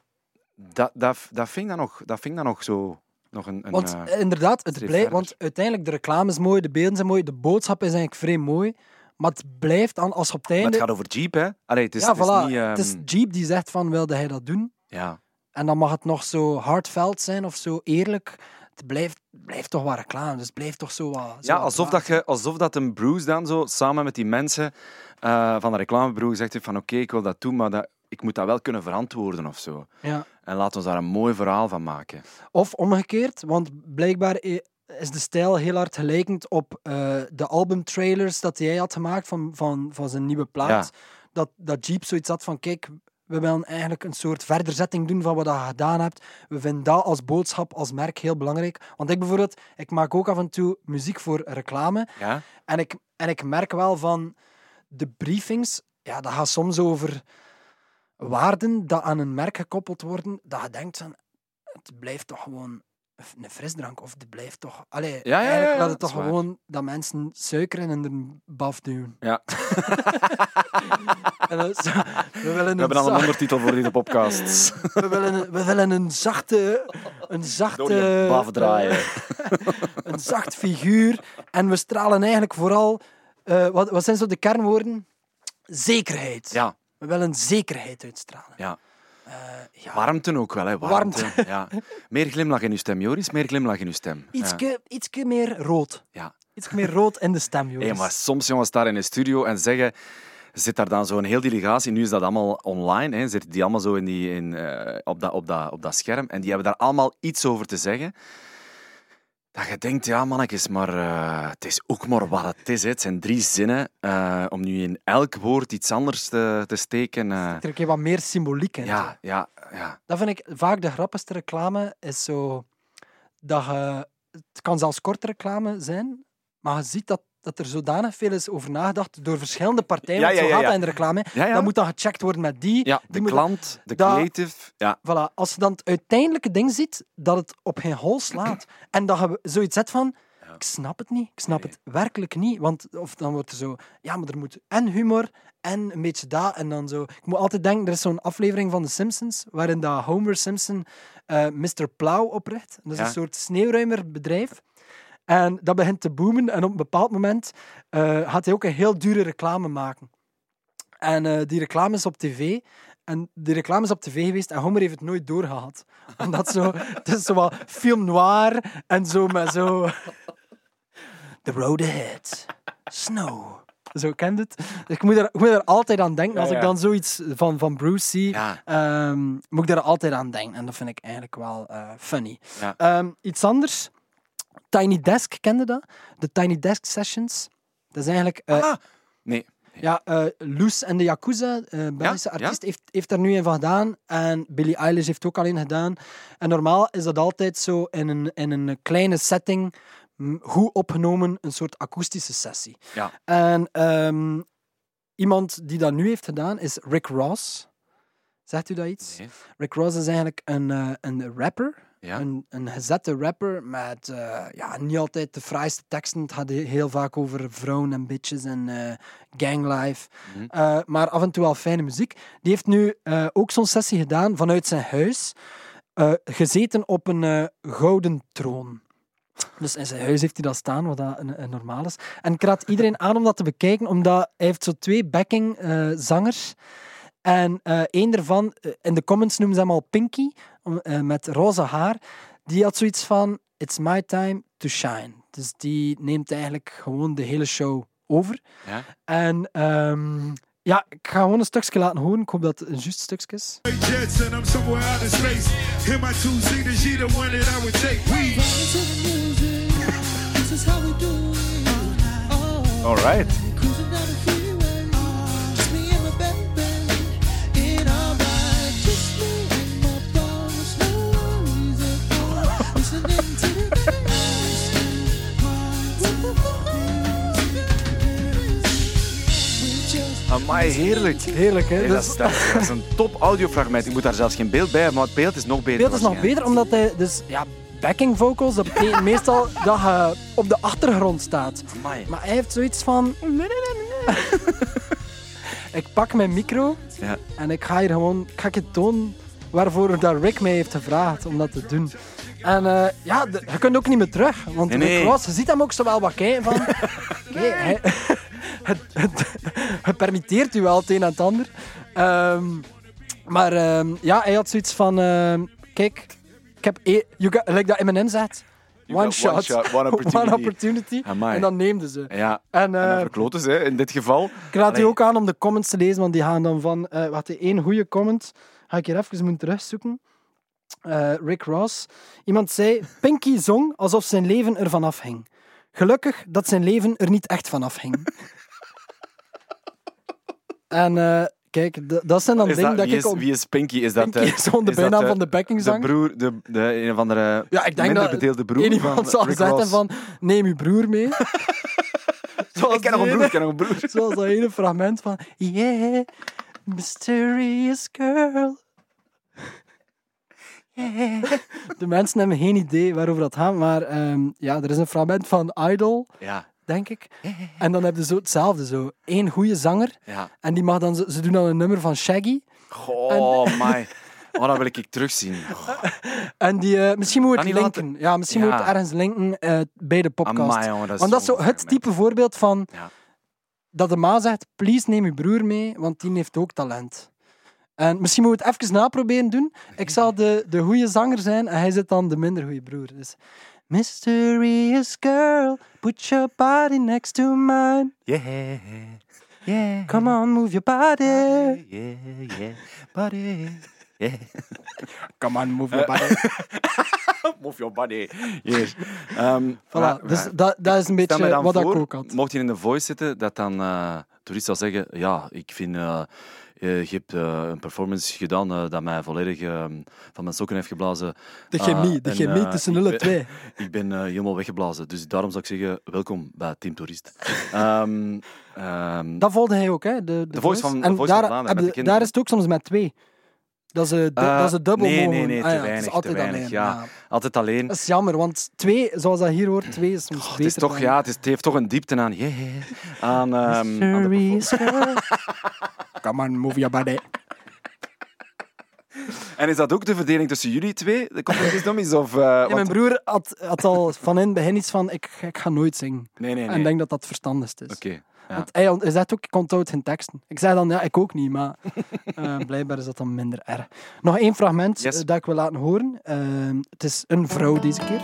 dat, dat, dat, vind ik dan nog, dat vind ik dan nog zo nog een, een Want eh, inderdaad, het blijft, verder. want uiteindelijk de reclame is mooi, de beelden zijn mooi, de boodschap is eigenlijk vrij mooi. Maar het blijft dan als op het maar einde. het gaat over Jeep, hè? Allee, het is, ja, het is voilà. niet... Het is ehm, Jeep die zegt van wilde hij dat doen? ja. En dan mag het nog zo hardveld zijn of zo eerlijk. Het blijft, blijft toch wat reclame. Dus het blijft toch zo wat. zo Ja, wat alsof dat, je, alsof dat een Bruce dan zo samen met die mensen eh, van de reclamebureau gezegd heeft van oké, ik wil dat doen, maar dat, ik moet dat wel kunnen verantwoorden of zo. Ja. En laat ons daar een mooi verhaal van maken. Of omgekeerd, want blijkbaar is de stijl heel hard gelijkend op eh, de albumtrailers dat hij had gemaakt van, van, van zijn nieuwe plaat. Dat, dat Jeep zoiets had van, kijk, we willen eigenlijk een soort verderzetting doen van wat je gedaan hebt. We vinden dat als boodschap, als merk heel belangrijk. Want ik bijvoorbeeld, ik maak ook af en toe muziek voor reclame. Ja? En ik, en ik merk wel van de briefings, ja, dat gaat soms over waarden dat aan een merk gekoppeld worden, dat je denkt van, het blijft toch gewoon een frisdrank, of het blijft toch... Allee, Ja, ja, ja, eigenlijk ja, dat het toch gewoon dat mensen suiker in hun baf doen. Ja. Dat we willen We hebben al een ondertitel voor deze podcast. we willen, een- we willen een zachte... Een zachte... Baf draaien. een zacht figuur. En we stralen eigenlijk vooral... eh, wat, wat zijn zo de kernwoorden? Zekerheid. Ja, We willen zekerheid uitstralen. ja. Eh, ja. Warmte ook wel, hè. Warmte. Ja. Meer glimlach in uw stem, Joris. Meer glimlach in uw stem. Ja. Ietske, ietske meer rood. Ja. Iets meer rood in de stem, Joris. Hey, maar soms jongens daar in de studio en zeggen, zit daar dan zo'n heel delegatie, nu is dat allemaal online, hè, zitten die allemaal zo in die, in, eh, op, dat, op, dat, op dat scherm en die hebben daar allemaal iets over te zeggen. Dat je denkt, ja mannetjes, maar eh, het is ook maar wat het is. Hè. Het zijn drie zinnen. eh, om nu in elk woord iets anders te, te steken. eh, Er een keer wat meer symboliek in. ja, ja, ja. Dat vind ik vaak de grappigste reclame. Is zo dat je, het kan zelfs korte reclame zijn, maar je ziet dat, dat er zodanig veel is over nagedacht door verschillende partijen. Ja, zo gaat dat in de reclame. Dat moet dan gecheckt worden met die. ja die de klant, de dat- creative. Ja, Voilà, als je dan het uiteindelijke ding ziet, dat het op geen hol slaat. en dat je zoiets zet van, ik snap het niet. Ik snap het werkelijk niet. Want of dan wordt er zo, ja, maar er moet en humor en een beetje dat. En dan zo. Ik moet altijd denken, er is zo'n aflevering van The Simpsons, waarin dat Homer Simpson eh Mr. Plow opricht. Dat is een soort sneeuwruimerbedrijf. En dat begint te boomen. En op een bepaald moment eh, gaat hij ook een heel dure reclame maken. En eh, die reclame is op tv. En die reclame is op tv geweest en Homer heeft het nooit doorgehad. Omdat zo, het is zo wat film noir en zo met zo... The road ahead. Snow. Zo kent het. Ik moet er, ik moet er altijd aan denken. Als ik dan zoiets van, van Bruce zie, ja. ehm, moet ik daar altijd aan denken. En dat vind ik eigenlijk wel eh, funny. Ja. Ehm, iets anders. Tiny Desk, kende dat? De Tiny Desk Sessions. Dat is eigenlijk... eh, Ah, nee. ja, eh Loes en de Yakuza, eh Belgische Ja, ja. artiest, heeft, heeft daar nu een van gedaan. En Billie Eilish heeft ook al een gedaan. En normaal is dat altijd zo in een, in een kleine setting, goed opgenomen, een soort akoestische sessie. Ja. En ehm, iemand die dat nu heeft gedaan is Rick Ross. Zegt u dat iets? Nee. Rick Ross is eigenlijk een, een rapper. Ja. Een, een gezette rapper met eh, ja, niet altijd de fraaiste teksten. Het gaat heel vaak over vrouwen en bitches en eh ganglife. Mhm. Eh, maar af en toe wel fijne muziek. Die heeft nu ook zo'n sessie gedaan vanuit zijn huis. gezeten op een gouden troon. Dus in zijn huis heeft hij dat staan, wat dat een, een normaal is. En ik raad iedereen aan om dat te bekijken, omdat hij heeft zo twee backing zangers. En eh één daarvan, in de comments noemen ze hem al Pinky, om- eh, met roze haar. Die had zoiets van, it's my time to shine. Dus die neemt eigenlijk gewoon de hele show over. Ja. En ehm, ja, ik ga gewoon een stukje laten horen. Ik hoop dat het een juist stukje is. and heerlijk. Heerlijk, hè? Nee, dat, is, dat, is, dat is een top audiofragment. Ik moet daar zelfs geen beeld bij hebben, maar het beeld is nog beter. Het beeld is nog beter, omdat hij... Dus, ja, backing vocals, dat betekent meestal dat je op de achtergrond staat. Amai. Maar hij heeft zoiets van... ik pak mijn micro Ja. en ik ga hier gewoon... Ik ga je tonen waarvoor dat Rick mij heeft gevraagd om dat te doen. En eh, ja, je kunt ook niet meer terug. Want Nee, Rick nee. Ross, je ziet hem ook zo wel wat kijken van... Hij- het, het, het permitteert u wel het een en het ander. Ehm, maar ehm, ja, hij had zoiets van... ehm, kijk, ik heb... E you got, like dat Eminem zegt. You One shot, one shot, one opportunity. En dan neemden ze. Ja, En, en dan eh, verkloten ze, in dit geval. ik raad u ook aan om de comments te lezen, want die gaan dan van... eh wat de één goede comment, ga ik hier even moeten terugzoeken. Eh, Rick Ross. Iemand zei, Pinky zong alsof zijn leven ervan afhing. Gelukkig dat zijn leven er niet echt van afhing. En eh, kijk, dat zijn dan dingen dat, ik is, op... wie is Pinky? Is dat, Pinky eh, is gewoon de bijnaam van de backingzanger. De broer, de, de een of andere Ja, ik denk minder dat bedeelde broer iemand zal Rick zeggen Ross. van, neem uw broer mee. Zoals Ik ken nog een broer, ik ken nog een broer. Zoals dat ene fragment van Yeah, mysterious girl. De mensen hebben geen idee waarover dat gaat, maar ehm, ja, er is een fragment van Idol, Ja, denk ik. En dan heb je zo hetzelfde, zo. Eén goede zanger, ja. en die mag dan, ze doen dan een nummer van Shaggy. Goh, my. Oh, dat wil ik terugzien. En die, eh, misschien moet het linken. Ja, misschien Ja. moet het ergens linken eh, bij de podcast. Amai, jongen, dat want dat is zo het type voorbeeld van Ja. dat de ma zegt, please neem uw broer mee, want die heeft ook talent. En misschien moet we het even naproberen doen. Ik zal de, de goede zanger zijn en hij zit dan de minder goede broer. Dus, Mysterious girl, put your body next to mine. Yeah, yeah. Come on, move your body. Yeah, yeah. Buddy. Yeah. Come on, move your body. Move your body. Yes. Ehm, Voilà, maar- dus maar- dat, dat is een beetje wat voor, ik ook had. Mocht je in de voice zitten, dat dan eh toerist zal zeggen: Ja, ik vind. eh, je hebt eh, een performance gedaan eh, dat mij volledig eh, van mijn sokken heeft geblazen. De Ah, chemie, de en, chemie eh, tussen ik 0 en ben- 2. Ik ben eh, helemaal weggeblazen. Dus daarom zou ik zeggen: welkom bij Team Toerist. Ehm, ehm, Dat volgde hij ook, hè? De, de, Voice van- de en Voice van daar, heb de daar is het ook soms met twee. Dat ze, du- Eh, dat ze dubbel nee, mogen. nee, nee, Ah te ja, het weinig, is te altijd weinig, alleen. ja. Altijd alleen. Dat is jammer, want twee, zoals dat hier hoort, twee is soms Oh, beter. het, is toch, dan- ja, het, is, het heeft toch een diepte aan. Yeah, aan, ehm, aan de. Come on, move your body. En is dat ook de verdeling tussen jullie twee? De competities Of, eh, Ja, mijn broer had, had al van in het begin iets van, ik, ik ga nooit zingen. Nee, nee, nee. En denk dat dat het verstandigst is. Oké. ja. Want hij, hij zegt ook, ik onthoud geen teksten. Ik zei dan, ja, ik ook niet, maar eh, blijkbaar is dat dan minder erg. Nog één fragment Yes. eh, dat ik wil laten horen. Het is een vrouw deze keer.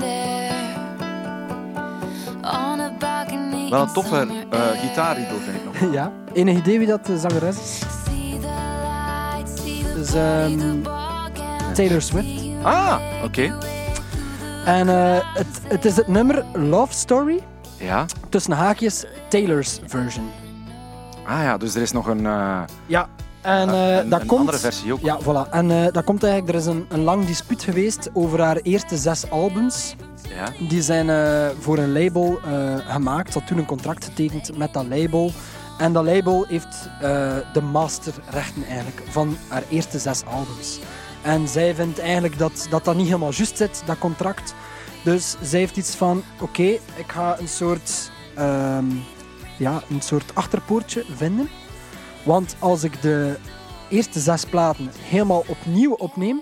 There on a balcony. Wel een toffe eh gitaarriedel, vind ik nog. Ja, enig idee wie dat de zangeres is? Dus, party, ehm. Taylor Swift. Ah, oké. En eh, het, het is het nummer Love Story, Ja. tussen haakjes Taylor's version. Ah ja, dus er is nog een, eh, Ja, en eh, een, dat een komt... andere versie ook. Ja, voilà. En eh, dat komt eigenlijk... Er is een, een lang dispuut geweest over haar eerste zes albums. Ja. Die zijn eh, voor een label eh, gemaakt. Ze had toen een contract getekend met dat label. En dat label heeft eh, de masterrechten eigenlijk van haar eerste zes albums. En zij vindt eigenlijk dat dat, dat niet helemaal juist zit, dat contract. Dus zij heeft iets van, oké, ik ga een soort, ehm, ja, een soort achterpoortje vinden. Want als ik de eerste zes platen helemaal opnieuw opneem,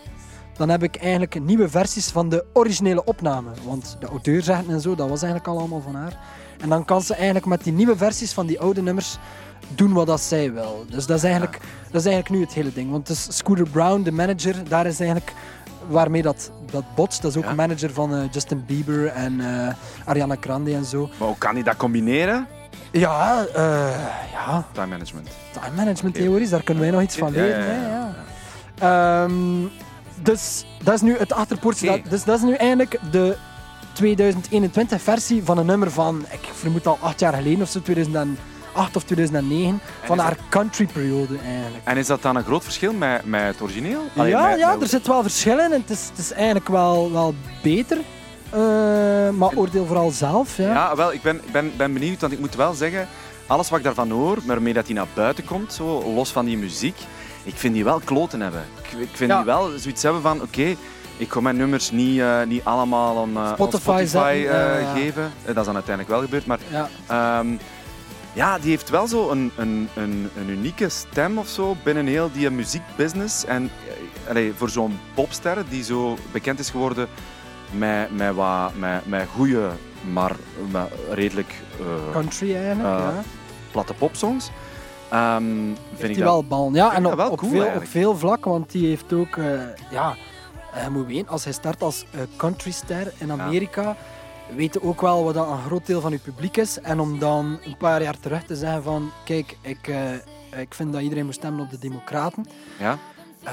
dan heb ik eigenlijk nieuwe versies van de originele opname. Want de auteursrechten en zo, dat was eigenlijk al allemaal van haar. En dan kan ze eigenlijk met die nieuwe versies van die oude nummers doen wat dat zij wil. Dus dat is eigenlijk, dat is eigenlijk nu het hele ding. Want dus Scooter Brown, de manager, daar is eigenlijk waarmee dat, dat botst. Dat is ook Ja. een manager van eh, Justin Bieber en eh, Ariana Grande en zo. Maar hoe kan hij dat combineren? Ja, eh, ja, Time management. time management theories, daar kunnen wij nog iets van leren. ja, ja. ja. Ehm, Dus dat is nu het achterpoortje. Dat, dus dat is nu eigenlijk de 2021 versie van een nummer van, ik vermoed al acht jaar geleden of zo, 2008 of 2009, van haar country-periode eigenlijk. En is dat dan een groot verschil met, met het origineel? Allee, ja, met- ja, met- er zit wel verschil in en het is, het is eigenlijk wel, wel beter. Eh, maar oordeel vooral zelf. Ja. Ja, wel, ik ben, ben, ben benieuwd, want ik moet wel zeggen, alles wat ik daarvan hoor, waarmee dat hij naar buiten komt, zo, los van die muziek, ik vind die wel kloten hebben. Ik, ik vind Ja. die wel zoiets hebben van, oké, ik ga mijn nummers niet, eh, niet allemaal om, eh, op Spotify Spotify zetten, geven. Dat is dan uiteindelijk wel gebeurd, maar Ja. ehm, ja, die heeft wel zo een, een, een, een unieke stem of zo binnen heel die muziekbusiness. En eh, allee, voor zo'n popster die zo bekend is geworden met, met, wat, met, met goede, maar met redelijk eh, Country eigenlijk, eh, ja. platte popsongs. Ehm vind ik hij dat wel bal. Ja, en op, wel op, cool veel, op veel vlakken, want die heeft ook, eh, ja, je moet weten, als hij start als countryster in Amerika, je ook wel wat dat een groot deel van je publiek is. En om dan een paar jaar terug te zeggen van, kijk, ik, eh, ik vind dat iedereen moet stemmen op de Democraten. Ja? Eh,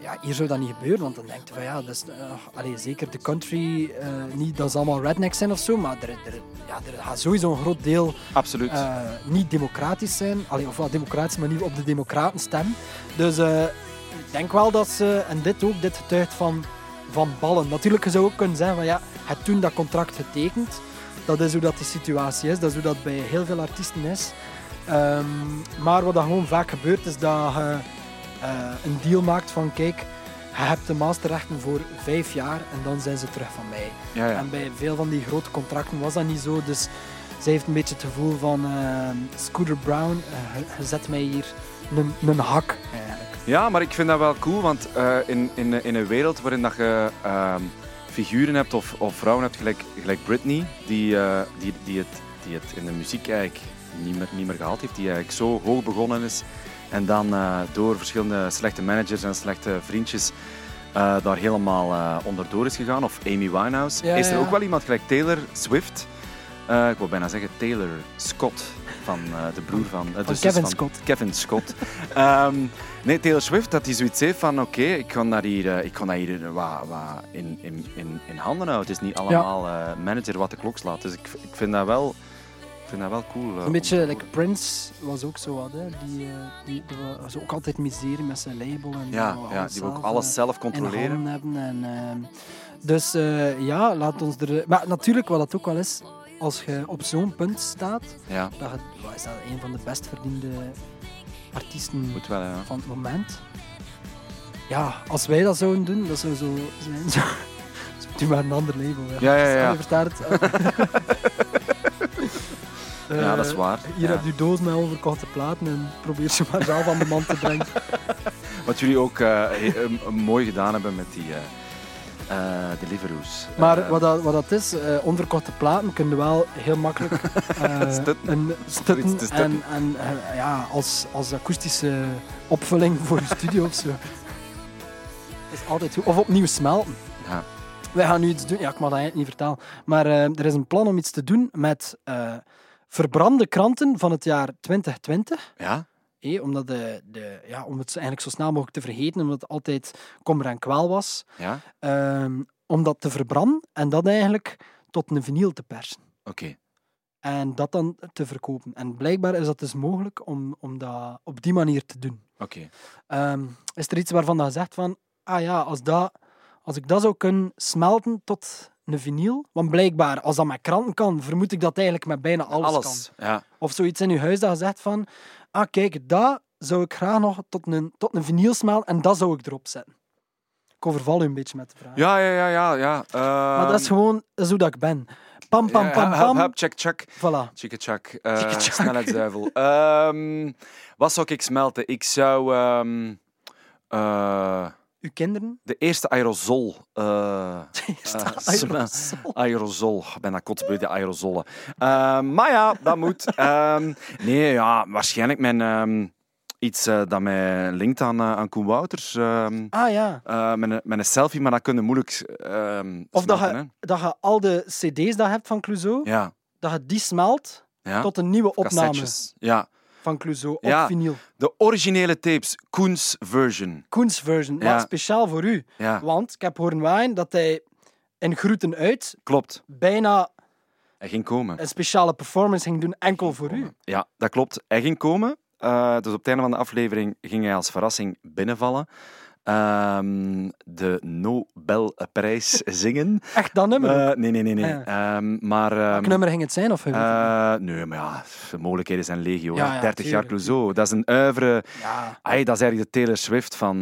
ja, hier zou dat niet gebeuren, want dan denkt je van ja, dat is, eh, allee, zeker de country, niet dat ze allemaal rednecks zijn of zo, maar er, er, ja, er gaat sowieso een groot deel Absoluut. niet democratisch zijn. Allee, of wel democratisch, maar niet op de democraten stemmen. Dus ik denk wel dat ze, en dit ook, dit getuigt van, van ballen. Natuurlijk, je zou ook kunnen zeggen van ja, hebt toen dat contract getekend. Dat is hoe dat de situatie is, dat is hoe dat bij heel veel artiesten is. Ehm, maar wat dat gewoon vaak gebeurt, is dat je eh, een deal maakt van kijk, je hebt de masterrechten voor vijf jaar en dan zijn ze terug van mij. Ja, ja. En bij veel van die grote contracten was dat niet zo. Dus zij heeft een beetje het gevoel van eh, Scooter Brown, je- je zet mij hier een, een hak eigenlijk. Ja, maar ik vind dat wel cool, want in, in, in een wereld waarin dat je ehm, figuren hebt of, of vrouwen hebt, gelijk, gelijk Britney, die, eh, die, die, het, die het in de muziek eigenlijk niet meer, niet meer gehaald heeft, die eigenlijk zo hoog begonnen is en dan eh, door verschillende slechte managers en slechte vriendjes eh, daar helemaal onderdoor is gegaan, of Amy Winehouse, Ja, is er ja. ook wel iemand gelijk Taylor Swift, eh, ik wil bijna zeggen Taylor Scott, van eh, de broer van... zus Kevin Scott. Kevin Scott. Ehm, nee, Taylor Swift, dat hij zoiets heeft van oké, ik kan dat hier, ik kan dat hier wat, wat in, in, in, in handen houden. Het is niet allemaal manager wat de klok slaat. Dus ik, ik vind dat wel, ik vind dat wel cool. Een beetje, like Prince was ook zo wat, hè. Die, die, die was ook altijd miserie met zijn label. En Ja, wou ja, die wil ook alles zelf controleren. handen hebben. En, ehm, dus ja, laat ons er... Maar natuurlijk, wat dat ook wel is, als je op zo'n punt staat, Ja, dat je, wat is dat, een van de best verdiende artiesten moet wel, ja. van het moment. Ja, als wij dat zouden doen, dat zou zo zijn. Zo, doe maar een ander label. Ja, ja, ja. Verstaat het. Ja, dat is Eh, waar. Hier Ja. heb je doos met onverkochte platen en probeer ze maar zelf aan de man te brengen. Wat jullie ook eh, eh, mooi gedaan hebben met die eh Deliveroo's. Maar Eh, wat, dat, wat dat is, eh, onverkochte platen kunnen wel heel makkelijk Stutten. een stutten stutten. en, en ja, als, als akoestische opvulling voor je studio of zo. Is altijd goed. Of opnieuw smelten. Ja. Wij gaan nu iets doen, ja, ik mag dat eigenlijk niet vertellen, maar er is een plan om iets te doen met verbrande kranten van het jaar 2020. Ja? Hé, omdat de, de, ja, om het eigenlijk zo snel mogelijk te vergeten, omdat het altijd kommer en kwel was. Ja? Ehm, om dat te verbranden en dat eigenlijk tot een vinyl te persen. Oké. En dat dan te verkopen. En blijkbaar is dat dus mogelijk om, om dat op die manier te doen. Oké. Ehm, is er iets waarvan dat je zegt van, ah ja, als, dat, als ik dat zou kunnen smelten tot een vinyl, want blijkbaar, als dat met kranten kan, vermoed ik dat eigenlijk met bijna alles, kan. Ja. Of zoiets in je huis dat je zegt van, ah kijk, dat zou ik graag nog tot een, tot een vinyl smelten en dat zou ik erop zetten. Ik overval u een beetje met de vraag. Ja, ja, ja, ja. ja. Maar dat is gewoon dat is hoe dat ik ben. Pam, pam, Ja, pam, pam. hup, check, check. Voilà. Chicka-chak. Eh, Chicka-chak. snelheidsduivel. Ehm, wat zou ik smelten? Ik zou... ehm, eh, Uw kinderen? de eerste aerosol. eh, Eerste eh, aerosol. Aerosol. Ik ben dat kotsbeu, de aerosolen. Ehm, maar ja, dat moet. Ehm, nee, ja, waarschijnlijk mijn... ehm, iets dat mij linkt aan, aan Koen Wouters. Ah ja. met, een, met een selfie, maar dat kun je moeilijk Of dat je, dat je al de cd's dat je hebt van Clouseau. Ja, dat je die smelt ja. tot een nieuwe opname. Cassettes. Ja. Van Clouseau op Ja. vinyl. De originele tapes, Koens version. Koens version, Ja. maar speciaal voor u. Ja, Want ik heb horen waaien dat hij in Groeten uit klopt. bijna Hij ging komen. een speciale performance ging doen, enkel voor u. Ja, dat klopt. Hij ging komen. Eh, dus op het einde van de aflevering ging hij als verrassing binnenvallen. Ehm, de Nobelprijs zingen. Echt dat nummer. Eh, nee, nee, nee. nee. Ja. Ehm, maar... ehm, Welk nummer ging het zijn? Of eh, nee, maar ja, de mogelijkheden zijn legio. Ja, hè. ja, 30 jaar. Clouseau. Dat is een ja. Ai, dat is eigenlijk de Taylor Swift van...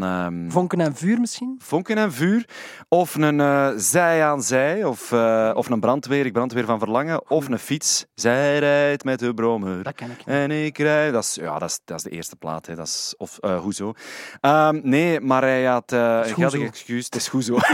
Vonken en vuur misschien? Vonken en vuur. Of een eh, zij aan zij. Of, of een brandweer, ik brandweer van verlangen. Of een fiets. Zij rijdt met de brommer. Dat ken ik niet. En ik rijd. Dat is, ja, dat is, dat is de eerste plaat. Hè. Dat is, of hoezo. Nee, maar hij had eh, een goed geldig excuus. Het is goed zo.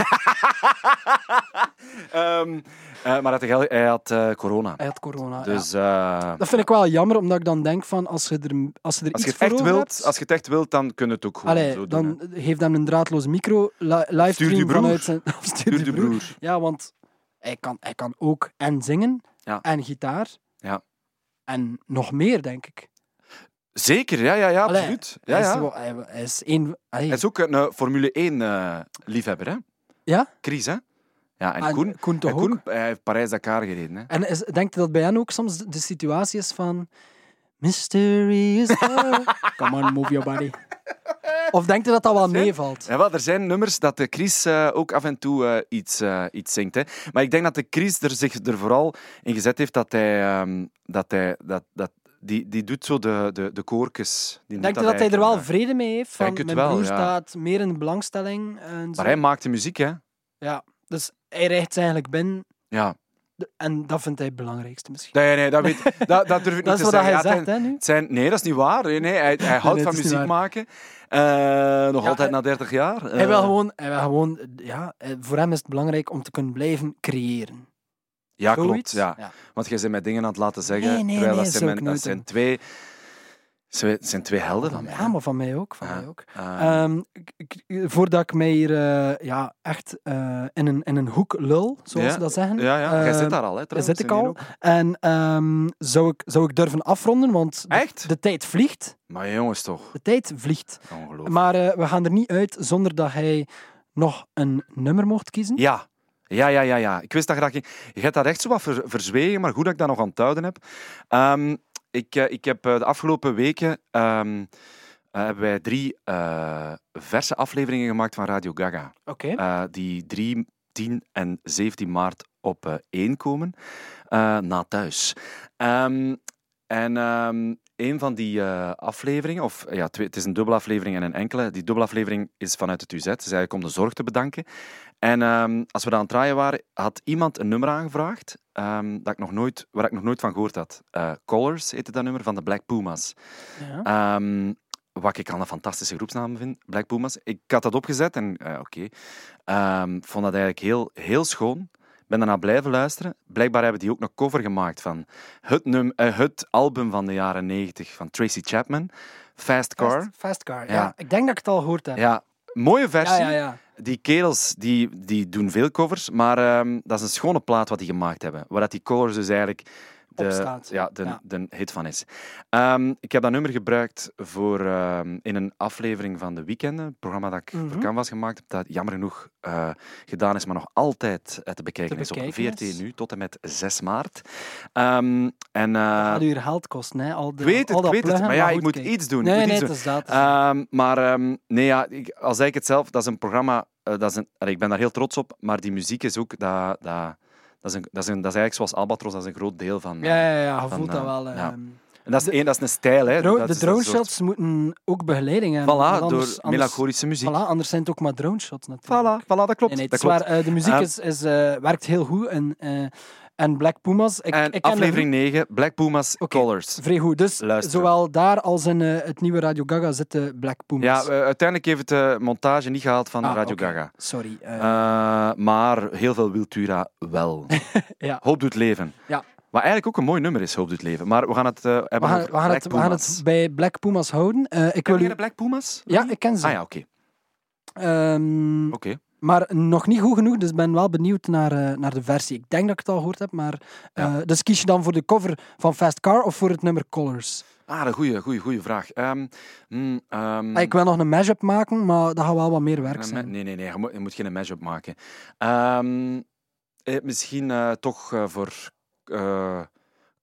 Ehm, eh, maar hij had, hij had eh, corona. Hij had corona. ja. Dus eh, Dat vind ik wel jammer, omdat ik dan denk van als je er, als je er als, je iets het voor echt wilt, hebt, als je het echt wilt, dan kun je het ook gewoon allee, zo doen. dan geef hem een draadloze micro, li- livestream Stuur die broer. vanuit zijn... stuur de broer. broer. Ja, want hij kan, hij kan ook en zingen Ja. en gitaar. Ja. En nog meer, denk ik. Zeker, ja, ja, ja Allee, absoluut. Ja, hij, is, ja. wel- hij, hij is één... Hij is ook een eh, Formule 1 eh, liefhebber, hè? Ja? Chris, hè? Ja, en Ah, Koen, Koen en hij heeft Parijs-Dakar gereden, hè? En is, denkt je dat bij hen ook soms de situatie is van... Mysterious girl, come on, move your body. Of denkt je dat dat wel meevalt? Ja, wel, er zijn nummers dat de Chris eh, ook af en toe iets, iets zingt. Hè. Maar ik denk dat de Chris er zich er vooral in gezet heeft dat hij... ehm, dat hij dat, dat, die, die doet zo de, de, de koortjes. Die doet je dat hij er wel vrede mee heeft? Van, Denk het mijn wel, broer ja. staat meer in de belangstelling. En zo. Maar hij maakte muziek, hè? Ja, dus hij rijdt ze eigenlijk binnen. Ja. De- En dat vindt hij het belangrijkste misschien. Nee, nee, dat, weet, dat, dat durf ik Dat niet is te wat zeggen. hij Ja, het zegt, zijn- hè, nu? zijn, nee, dat is niet waar. Nee, nee, hij, hij houdt nee, van is muziek maken. Eh, nog Ja, altijd hij- na 30 jaar. Hij wil Eh, gewoon, hij wil gewoon ja, eh, voor hem is het belangrijk om te kunnen blijven creëren. Ja, klopt. Ja. Ja. Want jij bent mij dingen aan het laten zeggen. Nee, nee, terwijl nee, dat zijn, mijn- dat zijn twee... ze zijn twee helden van mij. Ja, maar van mij ook. Van Ja. mij ook. Eh, Ehm, voordat ik mij hier eh, ja, echt eh, in, een, in een hoek lul, zoals Ja, ze dat zeggen. ja, ja. Jij eh, zit daar al, hè? Daar trouwens, zit ik al. En ehm, zou, ik, zou ik durven afronden, want de, Echt? de tijd vliegt. Maar jongens, toch. De tijd vliegt. Ongelooflijk. Maar eh, we gaan er niet uit zonder dat hij nog een nummer mocht kiezen. Ja. Ja, ja, ja, ja. Ik wist dat graag. Je hebt dat echt zo wat ver- verzwegen, maar goed dat ik dat nog aan het houden heb. Ehm, ik, eh, ik heb eh, de afgelopen weken ehm, eh, hebben wij drie verse afleveringen gemaakt van Radio Gaga. Oké. die 3, 10 en 17 maart op 1 komen, na thuis. Ehm, en een van die eh, afleveringen, of ja, twee, het is een dubbelaflevering en een enkele. Die dubbelaflevering is vanuit het UZ, dus eigenlijk om de zorg te bedanken. En ehm, als we dat aan het draaien waren, had iemand een nummer aangevraagd ehm, dat ik nog nooit, waar ik nog nooit van gehoord had. Eh, Colors heette dat nummer van de Black Pumas. Ja. Ehm, wat ik al een fantastische groepsnaam vind, Black Pumas. Ik had dat opgezet en eh, oké. Vond dat eigenlijk heel, heel schoon. Ben daarna blijven luisteren. Blijkbaar hebben die ook een cover gemaakt van het, num eh, het album van de jaren 90 van Tracy Chapman, Fast Car. Fast, fast Car, ja. Ja. Ik denk dat ik het al gehoord heb. Ja, mooie versie. ja. ja. Die kerels die, die doen veel covers, maar ehm, dat is een schone plaat wat die gemaakt hebben. Waar dat die colors dus eigenlijk de, ja, de, Ja. de hit van is. Ehm, ik heb dat nummer gebruikt voor, ehm, in een aflevering van De Weekenden, het programma dat ik Mhm. voor Canvas gemaakt heb, dat jammer genoeg eh, gedaan is, maar nog altijd eh, te bekijken Te is op bekijken VRT is. nu, tot en met 6 maart. Ehm, en, Al uw geld kosten, hè. Al de, al dat weet het, maar ja, ik moet iets doen. Nee, nee, doen. is dat. dat. Maar nee, ja, ik, al zeg ik het zelf, dat is een programma, dat is een, ik ben daar heel trots op, maar die muziek is ook, dat, dat, dat, is, een, dat, is, een, dat is eigenlijk zoals Albatros, dat is een groot deel van... ja, ja, ja, je van, voelt dat eh, wel. ja. ehm. En dat is, één, dat is een stijl, hè. Dro- dat de drone een soort- shots moeten ook begeleiding hebben. Voilà, door melancholische muziek. Voilà, anders zijn het ook maar drone shots natuurlijk. Voilà, voilà, dat klopt. Nee, nee, het dat is waar, klopt. eh, de muziek is, is, eh, werkt heel goed. En, en Black Pumas. Ik, en ik ken aflevering 9, Black Pumas. Colors. Vrij goed. Dus zowel daar als in eh, het nieuwe Radio Gaga zitten Black Pumas. Ja, eh, uiteindelijk heeft het de montage niet gehaald van Ah, Radio. Gaga. Sorry. eh, Eh, maar heel veel Wiltura wel. Ja. Hoop doet leven. Ja. Wat eigenlijk ook een mooi nummer is, Hoop doet leven. Maar we gaan het eh, hebben we, gaan, we, gaan het, we gaan Pumas. het bij Black Pumas houden. Eh, ik Ken wil u... de Black Pumas? Ja, ik ken ze. Ah ja, oké. Ehm, Oké. Maar nog niet goed genoeg, dus ik ben wel benieuwd naar, eh, naar de versie. Ik denk dat ik het al gehoord heb, maar... eh, Ja. Dus kies je dan voor de cover van Fast Car of voor het nummer Colors? Ah, een goede, goede, goede vraag. Ehm, mm, ehm, Ah, ik wil nog een mashup maken, maar dat gaat wel wat meer werk zijn. nee, nee, nee. Je moet, je moet geen mashup maken. Ehm, eh, misschien eh, toch voor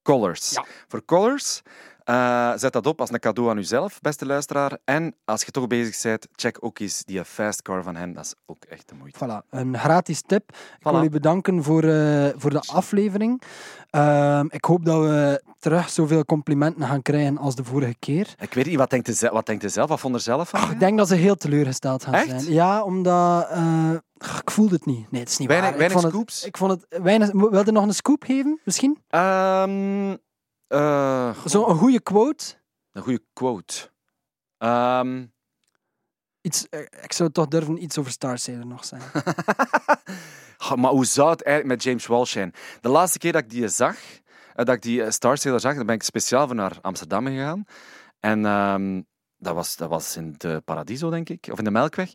Colors. Ja. Voor Colors. Eh, zet dat op als een cadeau aan uzelf, beste luisteraar. En als je toch bezig bent, check ook eens die Fast Car van hen. Dat is ook echt de moeite. Voilà, een gratis tip. Ik wil Voilà. u bedanken voor, eh, voor de aflevering. Ehm, ik hoop dat we terug zoveel complimenten gaan krijgen als de vorige keer. Ik weet niet, wat denkt je, ze- wat denkt je zelf? Wat vond er zelf van? Ah, ik denk dat ze heel teleurgesteld gaan Echt? zijn. Ja, omdat... eh, ik voelde het niet. Nee, het is niet Weinig- waar. weinig ik vond scoops? Ik vond het weinig... Wil je nog een scoop geven, misschien? Ehm, eh, Zo'n goede quote. Een goede quote. Ehm, Iets, eh, ik zou toch durven iets over Star Sailor nog. Ah, maar hoe zou het eigenlijk met James Walsh zijn? De laatste keer dat ik die zag, eh, dat ik die Star Sailor zag, dan ben ik speciaal voor naar Amsterdam gegaan. En ehm, dat, was, dat was in de Paradiso, denk ik, of in de Melkweg.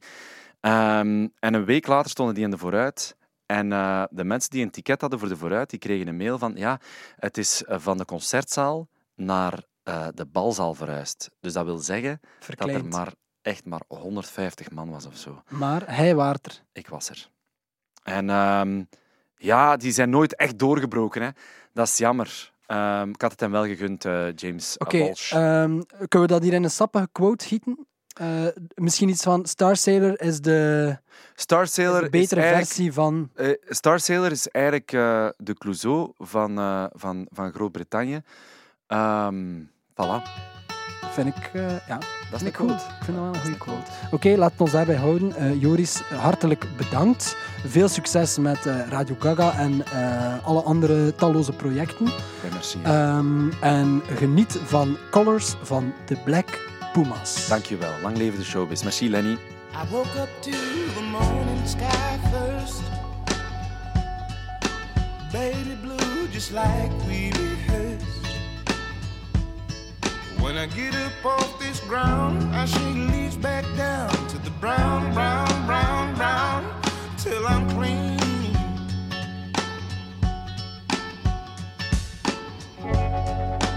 Ehm, en een week later stonden die in de vooruit. En eh, de mensen die een ticket hadden voor de vooruit, die kregen een mail van ja, het is eh, van de concertzaal naar eh, de balzaal verhuisd. Dus dat wil zeggen dat er maar echt maar 150 man was of zo. Maar hij waart er. Ik was er. En ehm, ja, die zijn nooit echt doorgebroken. Hè. Dat is jammer. Ehm, ik had het hem wel gegund, eh, James Oké, Walsh. ehm, kunnen we dat hier in een sappige quote gieten? Eh, misschien iets van Star Sailor is de, Star is Sailor de betere is versie van... eh, Star Sailor is eigenlijk eh, de Clouseau van, van, van Groot-Brittannië. Ehm voilà, Vind ik, ja, dat is ik goed. Ik vind dat wel een is goede quote. Oké, laten we ons daarbij houden. Joris, hartelijk bedankt. Veel succes met Radio Gaga en alle andere talloze projecten. Oké, merci. Ehm, en geniet van Colors van de Black Pumas. Dankjewel. Lang leven de showbiz. Merci, Lenny. I woke up to the morning sky first. Baby blue, just like we rehearsed. When I get up off this ground, I shake leaves back down to the brown, brown, brown, brown, till I'm clean. Then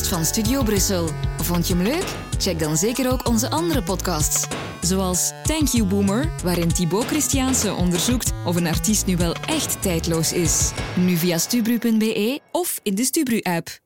van Studio Brussel. Vond je hem leuk? Check dan zeker ook onze andere podcasts. Zoals Thank You Boomer, waarin Thibaut Christiaanse onderzoekt of een artiest nu wel echt tijdloos is. Nu via stubru.be of in de Stubru-app.